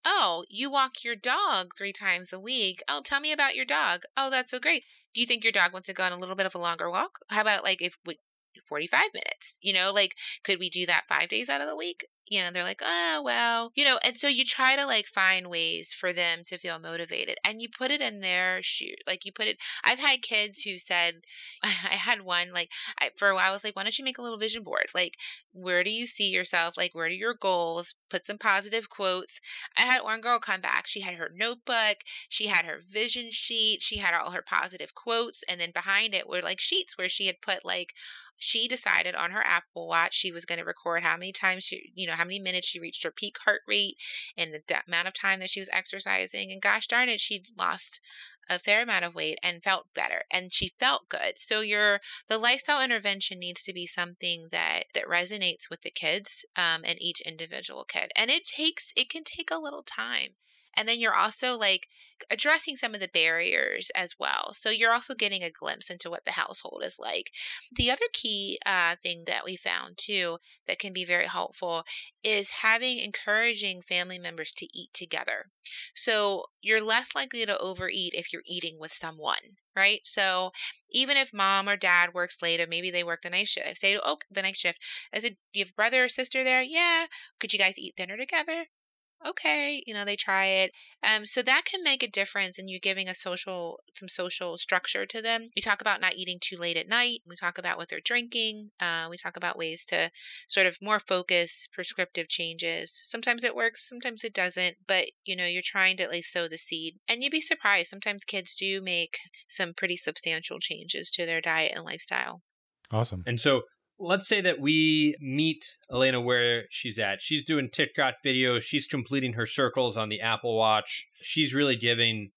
"Oh, you walk your dog 3 times a week." Oh, tell me about your dog. Oh, that's so great. Do you think your dog wants to go on a little bit of a longer walk? How about like if we 45 minutes. You know, like, could we do that five days out of the week? you know, they're like, oh, well, you know, and so you try to like find ways for them to feel motivated and you put it in their shoe. Like you put it, I've had kids who said, I had one, like, I, for a while, I was like, why don't you make a little vision board? Like, where do you see yourself? Like, where are your goals? Put some positive quotes. I had one girl come back. She had her notebook, she had her vision sheet, she had all her positive quotes, and then behind it were like sheets where she had put like, she decided on her Apple Watch she was going to record how many times she, you know, how many minutes she reached her peak heart rate and the amount of time that she was exercising. And gosh darn it, she lost a fair amount of weight and felt better and she felt good so your the lifestyle intervention needs to be something that that resonates with the kids um, and each individual kid and it takes it can take a little time and then you're also like addressing some of the barriers as well. So you're also getting a glimpse into what the household is like. The other key uh, thing that we found too that can be very helpful is having encouraging family members to eat together. So you're less likely to overeat if you're eating with someone, right? So even if mom or dad works late or maybe they work the night shift, say, oh, the night shift. I said, do you have brother or sister there? Yeah. Could you guys eat dinner together? Okay, you know, they try it. Um, so that can make a difference in you giving a social, some social structure to them. We talk about not eating too late at night. We talk about what they're drinking. Uh, we talk about ways to sort of more focus prescriptive changes. Sometimes it works, sometimes it doesn't, but you know, you're trying to at least sow the seed. And you'd be surprised. Sometimes kids do make some pretty substantial changes to their diet and lifestyle. Awesome. And so let's say that we meet Elena where she's at. She's doing TikTok videos. She's completing her circles on the Apple Watch. She's really giving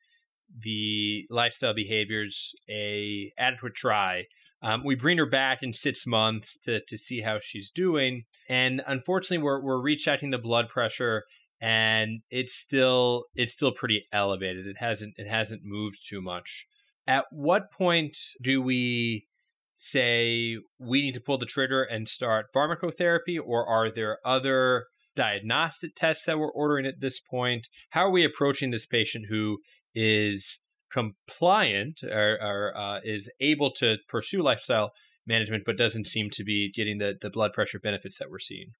the lifestyle behaviors a adequate try. Um, we bring her back in six months to to see how she's doing, and unfortunately, we're we're rechecking the blood pressure, and it's still it's still pretty elevated. It hasn't it hasn't moved too much. At what point do we say we need to pull the trigger and start pharmacotherapy, or are there other diagnostic tests that we're ordering at this point? How are we approaching this patient who is compliant or, or uh, is able to pursue lifestyle management, but doesn't seem to be getting the, the blood pressure benefits that we're seeing?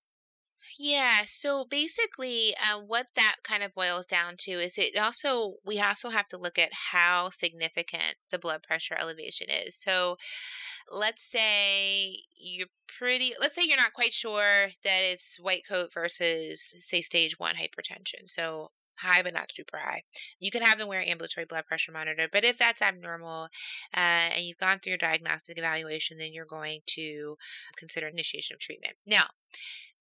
Yeah, so basically, uh, what that kind of boils down to is it also, we also have to look at how significant the blood pressure elevation is. So, let's say you're pretty, let's say you're not quite sure that it's white coat versus, say, stage one hypertension. So, high but not super high. You can have them wear ambulatory blood pressure monitor, but if that's abnormal uh, and you've gone through your diagnostic evaluation, then you're going to consider initiation of treatment. Now,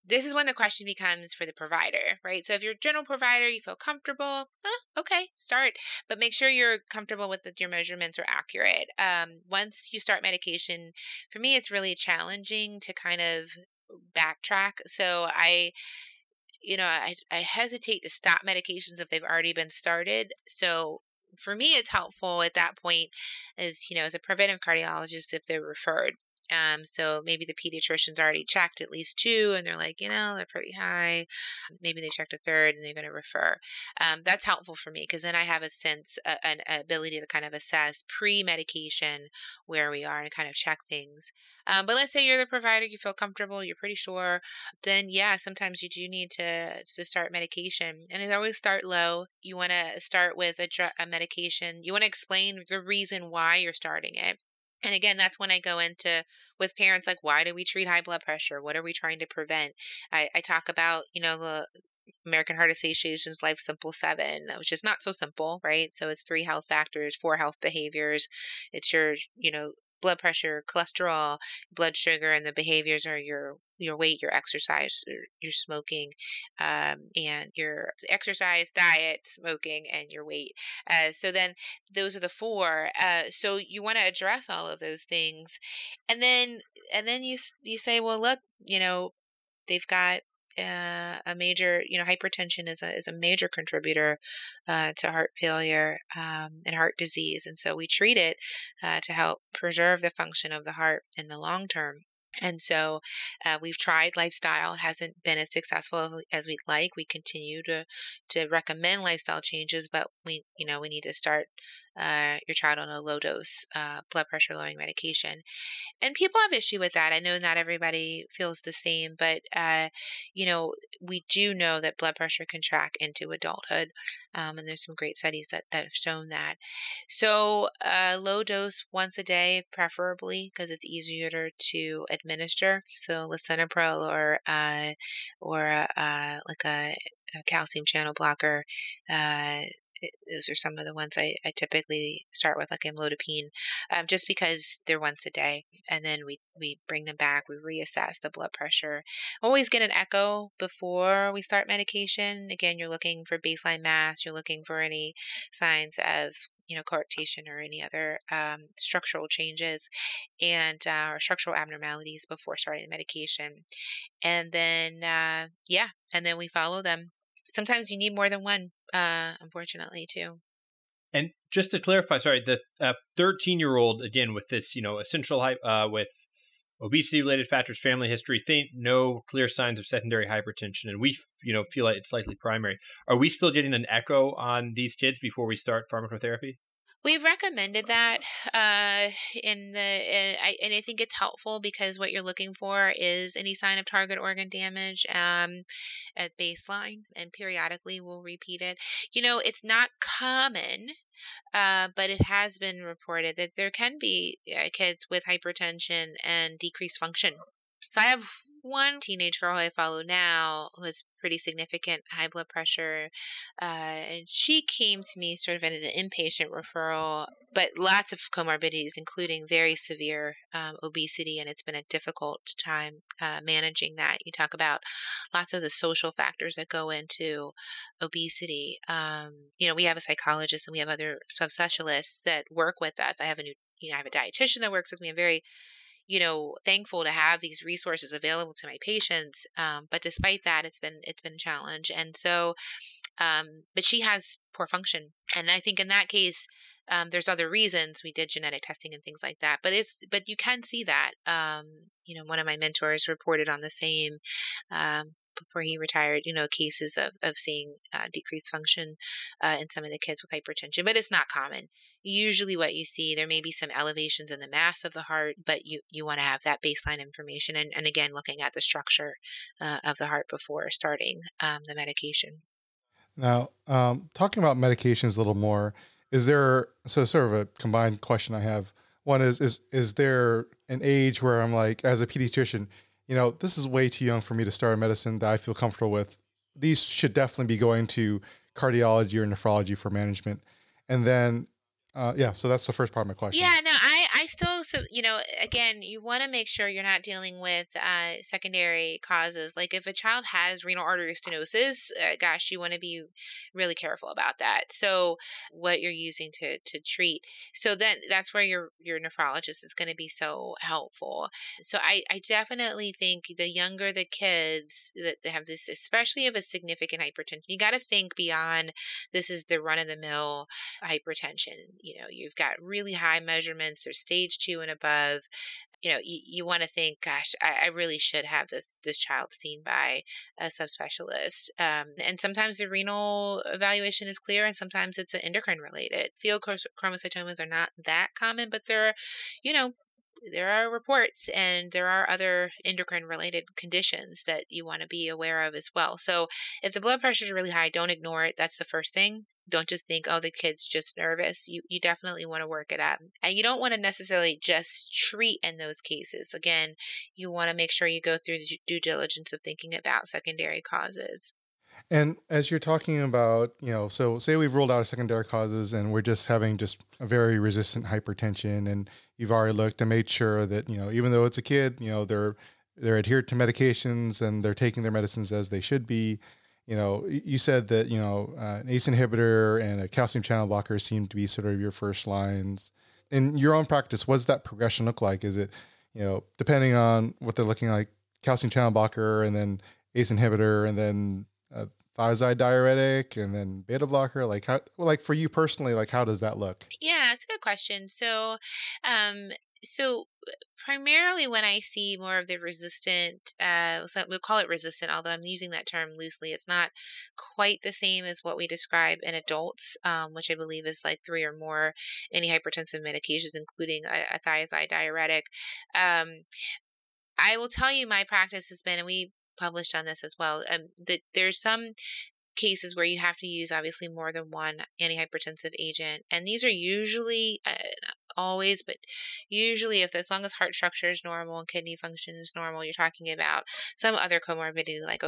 this is when the question becomes for the provider, right? So if you're a general provider, you feel comfortable, okay, start. But make sure you're comfortable with that your measurements are accurate. Um, once you start medication, for me, it's really challenging to kind of backtrack. So I you know, I, I hesitate to stop medications if they've already been started. So for me, it's helpful at that point as, you know, as a preventive cardiologist, if they're referred. Um, so maybe the pediatrician's already checked at least two, and they're like, you know, they're pretty high. Maybe they checked a third, and they're going to refer. Um, that's helpful for me because then I have a sense, uh, an ability to kind of assess pre-medication where we are and kind of check things. Um, but let's say you're the provider, you feel comfortable, you're pretty sure, then yeah, sometimes you do need to to start medication, and it always start low. You want to start with a, dr- a medication. You want to explain the reason why you're starting it. And again, that's when I go into with parents like, why do we treat high blood pressure? What are we trying to prevent? I, I talk about, you know, the American Heart Association's Life's Simple 7, which is not so simple, right? So it's three health factors, four health behaviors. It's your, you know, blood pressure, cholesterol, blood sugar, and the behaviors are your your weight, your exercise, your smoking, um, and your exercise, diet, smoking, and your weight. Uh, so then those are the four. Uh, so you want to address all of those things, and then and then you you say, well, look, you know, they've got a major, you know, hypertension is a is a major contributor uh, to heart failure um, and heart disease, and so we treat it uh, to help preserve the function of the heart in the long term. And so uh, we've tried lifestyle. It hasn't been as successful as we'd like. We continue to to recommend lifestyle changes, but we you know we need to start uh, your child on a low dose uh, blood pressure lowering medication. And people have issue with that. I know not everybody feels the same, but uh, you know we do know that blood pressure can track into adulthood, um, and there's some great studies that that have shown that. So uh, low dose once a day, preferably because it's easier to administer. So lisinopril or uh, or uh, like a, a calcium channel blocker uh, those are some of the ones I, I typically start with, like amlodipine, um, just because they're once a day. And then we, we bring them back, we reassess the blood pressure. Always get an echo before we start medication. Again, you're looking for baseline mass, you're looking for any signs of you know, coarctation or any other um, structural changes and uh, or structural abnormalities before starting the medication. And then, uh, yeah, and then we follow them sometimes you need more than one, uh, unfortunately, too. And just to clarify, sorry, the 13 uh, year old, again, with this, you know, essential, uh, with obesity related factors, family history, think no clear signs of secondary hypertension, and we, you know, feel like it's likely primary. Are we still getting an echo on these kids before we start pharmacotherapy? We've recommended that uh, in the, and I, and I think it's helpful because what you're looking for is any sign of target organ damage um, at baseline, and periodically we'll repeat it. You know, it's not common uh, but it has been reported that there can be uh, kids with hypertension and decreased function. So I have one teenage girl I follow now who has pretty significant high blood pressure, uh, and she came to me sort of in an inpatient referral, but lots of comorbidities, including very severe um, obesity, and it's been a difficult time uh, managing that. You talk about lots of the social factors that go into obesity. Um, you know, we have a psychologist and we have other subspecialists that work with us. I have a new, you know, I have a dietitian that works with me. I'm very you know thankful to have these resources available to my patients um, but despite that it's been it's been a challenge. And so um, but she has poor function. And i think in that case um, there's other reasons we did genetic testing and things like that but it's but you can see that um, you know one of my mentors reported on the same um, before he retired, you know, cases of, of seeing uh, decreased function uh, in some of the kids with hypertension, but it's not common. Usually, what you see, there may be some elevations in the mass of the heart, but you, you want to have that baseline information. And, and again, looking at the structure uh, of the heart before starting um, the medication. Now, um, talking about medications a little more, is there so sort of a combined question I have? One is is is there an age where I'm like, as a pediatrician, you know, this is way too young for me to start a medicine that I feel comfortable with. These should definitely be going to cardiology or nephrology for management. And then, uh, yeah, so that's the first part of my question. Yeah, no, I, I so, you know, again, you want to make sure you're not dealing with uh, secondary causes. Like if a child has renal artery stenosis, uh, gosh, you want to be really careful about that. So what you're using to, to treat. So then that's where your, your nephrologist is going to be so helpful. So I, I definitely think the younger the kids that have this, especially if it's significant hypertension, you got to think beyond this is the run of the mill hypertension. You know, you've got really high measurements. There's stage two and above you know you, you want to think gosh I, I, really should have this this child seen by a subspecialist. Um, and sometimes the renal evaluation is clear and sometimes it's an endocrine related. Pheochromocytomas are not that common but they're you know there are reports and there are other endocrine related conditions that you want to be aware of as well. So if the blood pressure is really high, don't ignore it. That's the first thing. Don't just think, oh, the kid's just nervous. You you definitely want to work it up. And you don't want to necessarily just treat in those cases. Again, you want to make sure you go through the due diligence of thinking about secondary causes. And as you're talking about, you know, so say we've ruled out secondary causes and we're just having just a very resistant hypertension and you've already looked and made sure that, you know, even though it's a kid, you know, they're they're adhered to medications and they're taking their medicines as they should be. You know, you said that, you know, uh, an ACE inhibitor and a calcium channel blocker seem to be sort of your first lines. In your own practice, what does that progression look like? Is it, you know, depending on what they're looking like, calcium channel blocker and then ACE inhibitor and then a thiazide diuretic and then beta blocker like how like for you personally like how does that look yeah it's a good question so um so primarily when I see more of the resistant, uh, so we'll call it resistant, although I'm using that term loosely. It's not quite the same as what we describe in adults, um, which I believe is like three or more antihypertensive medications, including a, a thiazide diuretic. Um, I will tell you, my practice has been, and we published on this as well. Um, that there's some cases where you have to use obviously more than one antihypertensive agent, and these are usually uh, always, but usually, if as long as heart structure is normal and kidney function is normal, you're talking about some other comorbidity like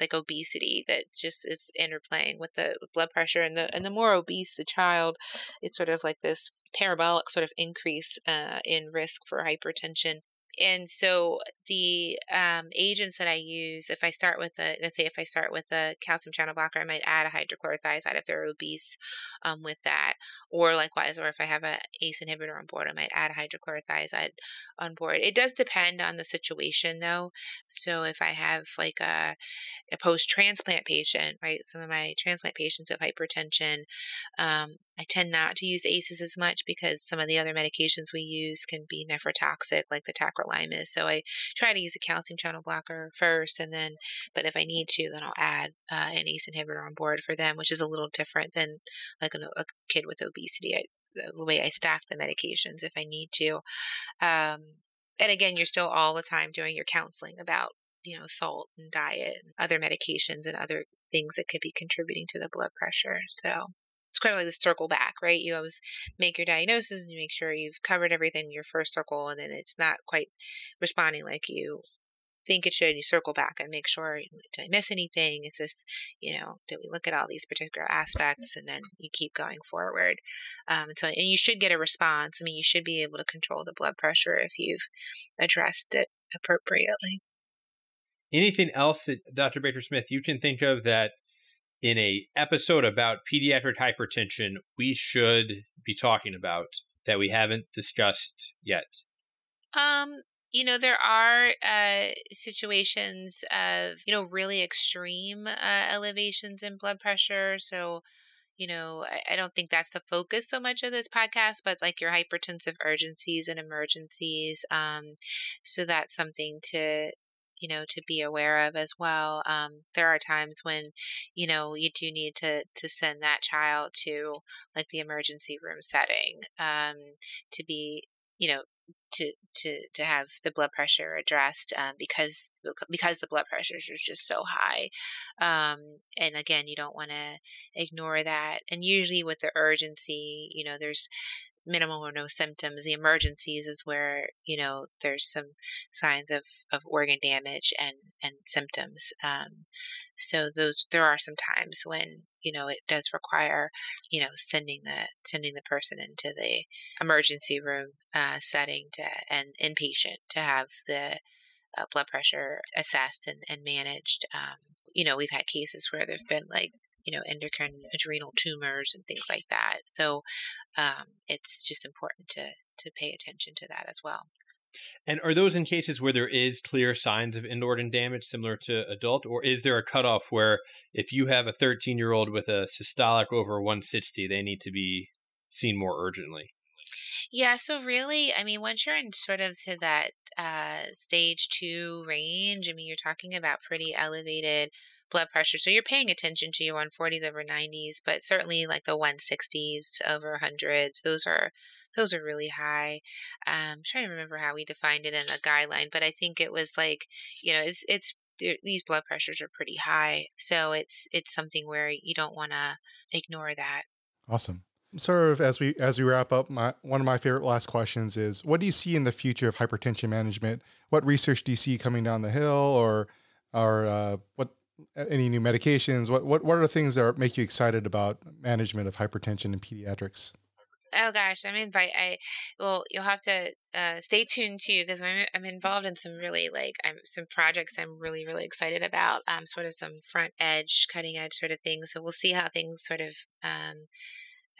like obesity that just is interplaying with the blood pressure, and the and the more obese the child, it's sort of like this parabolic sort of increase uh, in risk for hypertension and so the um, agents that I use, if I start with a, let's say if I start with the calcium channel blocker, I might add a hydrochlorothiazide if they're obese um, with that, or likewise, or if I have a ACE inhibitor on board, I might add a hydrochlorothiazide on board. It does depend on the situation though. So if I have like a, a post transplant patient, right, some of my transplant patients have hypertension, um, I tend not to use ACEs as much because some of the other medications we use can be nephrotoxic, like the tacrolimus. Lime is so I try to use a calcium channel blocker first, and then, but if I need to, then I'll add uh, an ACE inhibitor on board for them, which is a little different than like a, a kid with obesity. I, the way I stack the medications if I need to. Um, and again, you're still all the time doing your counseling about you know salt and diet and other medications and other things that could be contributing to the blood pressure. So it's kind of like the circle back, right? You always make your diagnosis and you make sure you've covered everything in your first circle, and then it's not quite responding like you think it should. You circle back and make sure did I miss anything? Is this, you know, did we look at all these particular aspects? And then you keep going forward. Um, and so, and you should get a response. I mean, you should be able to control the blood pressure if you've addressed it appropriately. Anything else that Dr. Baker Smith you can think of that in a episode about pediatric hypertension we should be talking about that we haven't discussed yet? Um, you know, there are uh, situations of, you know, really extreme uh, elevations in blood pressure. So, you know, I, I, don't think that's the focus so much of this podcast, but like your hypertensive urgencies and emergencies. Um, so that's something to you know to be aware of as well um, there are times when you know you do need to to send that child to like the emergency room setting um, to be you know to to to have the blood pressure addressed um, because because the blood pressure is just so high um, and again you don't want to ignore that and usually with the urgency you know there's minimal or no symptoms. The emergencies is where you know there's some signs of, of organ damage and and symptoms. Um, so those there are some times when you know it does require you know sending the sending the person into the emergency room uh, setting to and inpatient to have the uh, blood pressure assessed and, and managed. Um, you know, we've had cases where there've been like you know, endocrine adrenal tumors and things like that. So um, it's just important to to pay attention to that as well. And are those in cases where there is clear signs of end organ damage similar to adult, or is there a cutoff where if you have a 13 year old with a systolic over 160, they need to be seen more urgently? Yeah, so really, I mean, once you're in sort of to that uh, stage two range, I mean, you're talking about pretty elevated blood pressure. So you're paying attention to your 140s over 90s, but certainly like the 160s over 100s, those are those are really high. Um, I'm trying to remember how we defined it in the guideline, but I think it was like, you know, it's it's these blood pressures are pretty high, so it's it's something where you don't want to ignore that. Awesome. Sort of as we as we wrap up, my one of my favorite last questions is: What do you see in the future of hypertension management? What research do you see coming down the hill, or or uh, what any new medications? What what what are the things that make you excited about management of hypertension in pediatrics? Oh gosh, I'm invite. I well, you'll have to uh, stay tuned too because I'm I'm involved in some really like I'm some projects I'm really really excited about. Um, sort of some front edge, cutting edge sort of things. So we'll see how things sort of um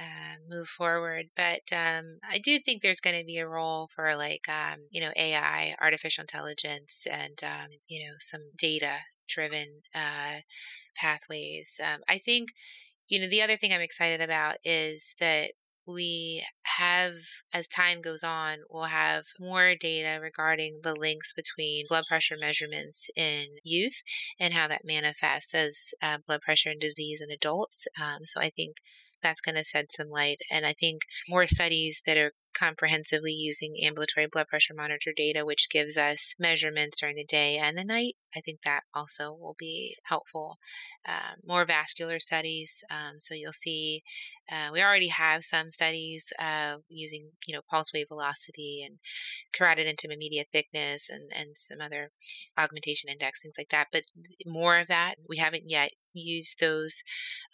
uh, move forward. But um, I do think there's going to be a role for like um, you know AI, artificial intelligence, and um, you know some data driven uh, pathways. Um, I think, you know, the other thing I'm excited about is that we have, as time goes on, we'll have more data regarding the links between blood pressure measurements in youth and how that manifests as uh, blood pressure and disease in adults. Um, so I think that's going to shed some light. And I think more studies that are comprehensively using ambulatory blood pressure monitor data, which gives us measurements during the day and the night. I think that also will be helpful. Um, more vascular studies. Um, so you'll see uh, we already have some studies uh, using, you know, pulse wave velocity and carotid intima-media thickness and, and some other augmentation index, things like that. But more of that, we haven't yet used those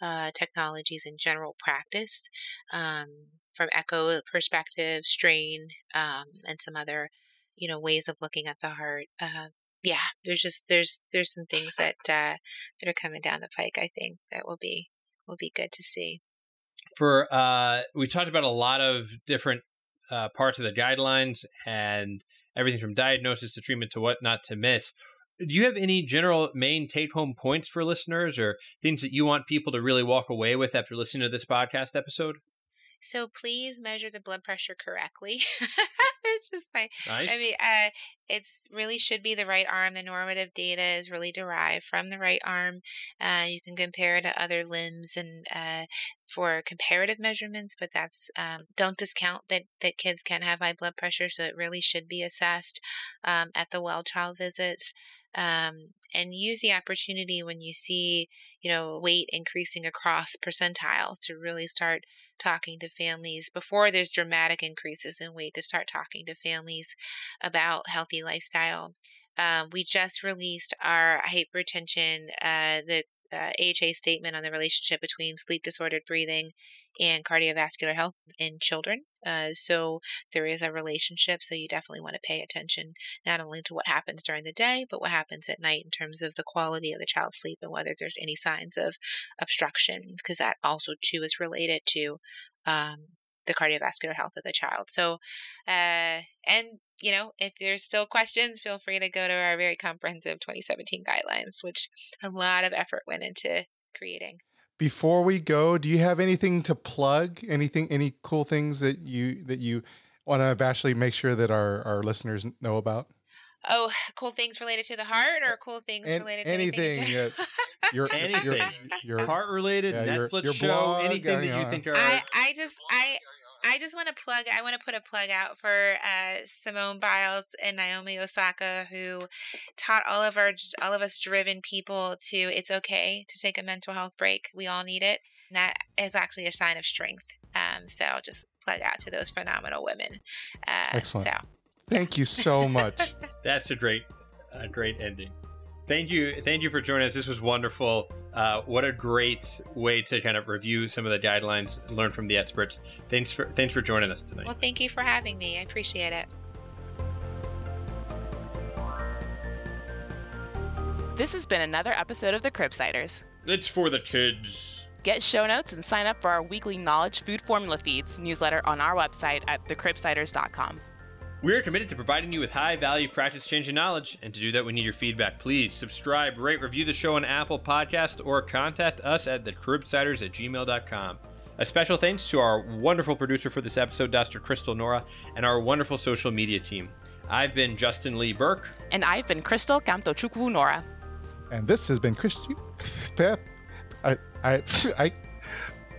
uh, technologies in general practice. Um, from echo perspective, strain, um, and some other, you know, ways of looking at the heart. Uh, yeah, there's just there's there's some things that uh, that are coming down the pike. I think that will be will be good to see. For uh, we talked about a lot of different uh, parts of the guidelines and everything from diagnosis to treatment to what not to miss. Do you have any general main take home points for listeners or things that you want people to really walk away with after listening to this podcast episode? So please measure the blood pressure correctly. it's just my Nice. I mean, uh, it's really should be the right arm. The normative data is really derived from the right arm. Uh, you can compare it to other limbs and uh, for comparative measurements, but that's um, don't discount that that kids can have high blood pressure, so it really should be assessed um, at the well child visits. Um, and use the opportunity when you see, you know, weight increasing across percentiles to really start talking to families before there's dramatic increases in weight to start talking to families about healthy lifestyle. Um, we just released our hypertension, uh, the uh, AHA statement on the relationship between sleep disordered breathing and cardiovascular health in children. Uh, so there is a relationship. So you definitely want to pay attention not only to what happens during the day, but what happens at night in terms of the quality of the child's sleep and whether there's any signs of obstruction, because that also too is related to um, the cardiovascular health of the child. So, uh, and you know, if there's still questions, feel free to go to our very comprehensive 2017 guidelines, which a lot of effort went into creating. Before we go, do you have anything to plug? Anything, any cool things that you that you want to actually make sure that our our listeners know about? Oh, cool things related to the heart, or cool things An- related to anything, anything? uh, Your Anything. your, your Heart related, Yeah, your- Netflix your show, blog, anything that you yeah. think are. I, I just I I just want to plug I want to put a plug out for uh, Simone Biles and Naomi Osaka who taught all of our all of us driven people to it's okay to take a mental health break. We all need it. And that is actually a sign of strength. Um, so I'll just plug out to those phenomenal women. Uh, Excellent. So Thank you so much. That's a great, a great ending. Thank you, thank you for joining us. This was wonderful. Uh, what a great way to kind of review some of the guidelines, and learn from the experts. Thanks for thanks for joining us tonight. well, thank you for having me. I appreciate it. This has been another episode of the Cribsiders. It's for the kids. Get show notes and sign up for our weekly knowledge food formula feeds newsletter on our website at thecribsiders.com. We are committed to providing you with high value practice changing knowledge, and to do that, we need your feedback. Please subscribe, rate, review the show on Apple Podcast, or contact us at thecribsiders at gmail.com. A special thanks to our wonderful producer for this episode, Dr. Crystal Nora, and our wonderful social media team. I've been Justin Lee Berk. And I've been Crystal Camtochukwu Nora. and this has been Christian. Pep. I I I.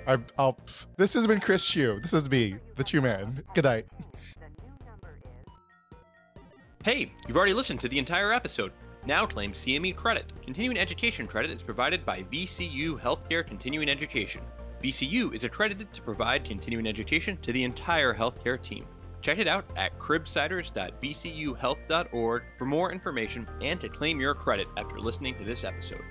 I, I'll. This has been Chris Chiu. This is me, the Chew Man. Good night. Hey, you've already listened to the entire episode. Now claim CME credit. Continuing education credit is provided by VCU Healthcare Continuing Education. VCU is accredited to provide continuing education to the entire healthcare team. Check it out at cribsiders.vcuhealth.org for more information and to claim your credit after listening to this episode.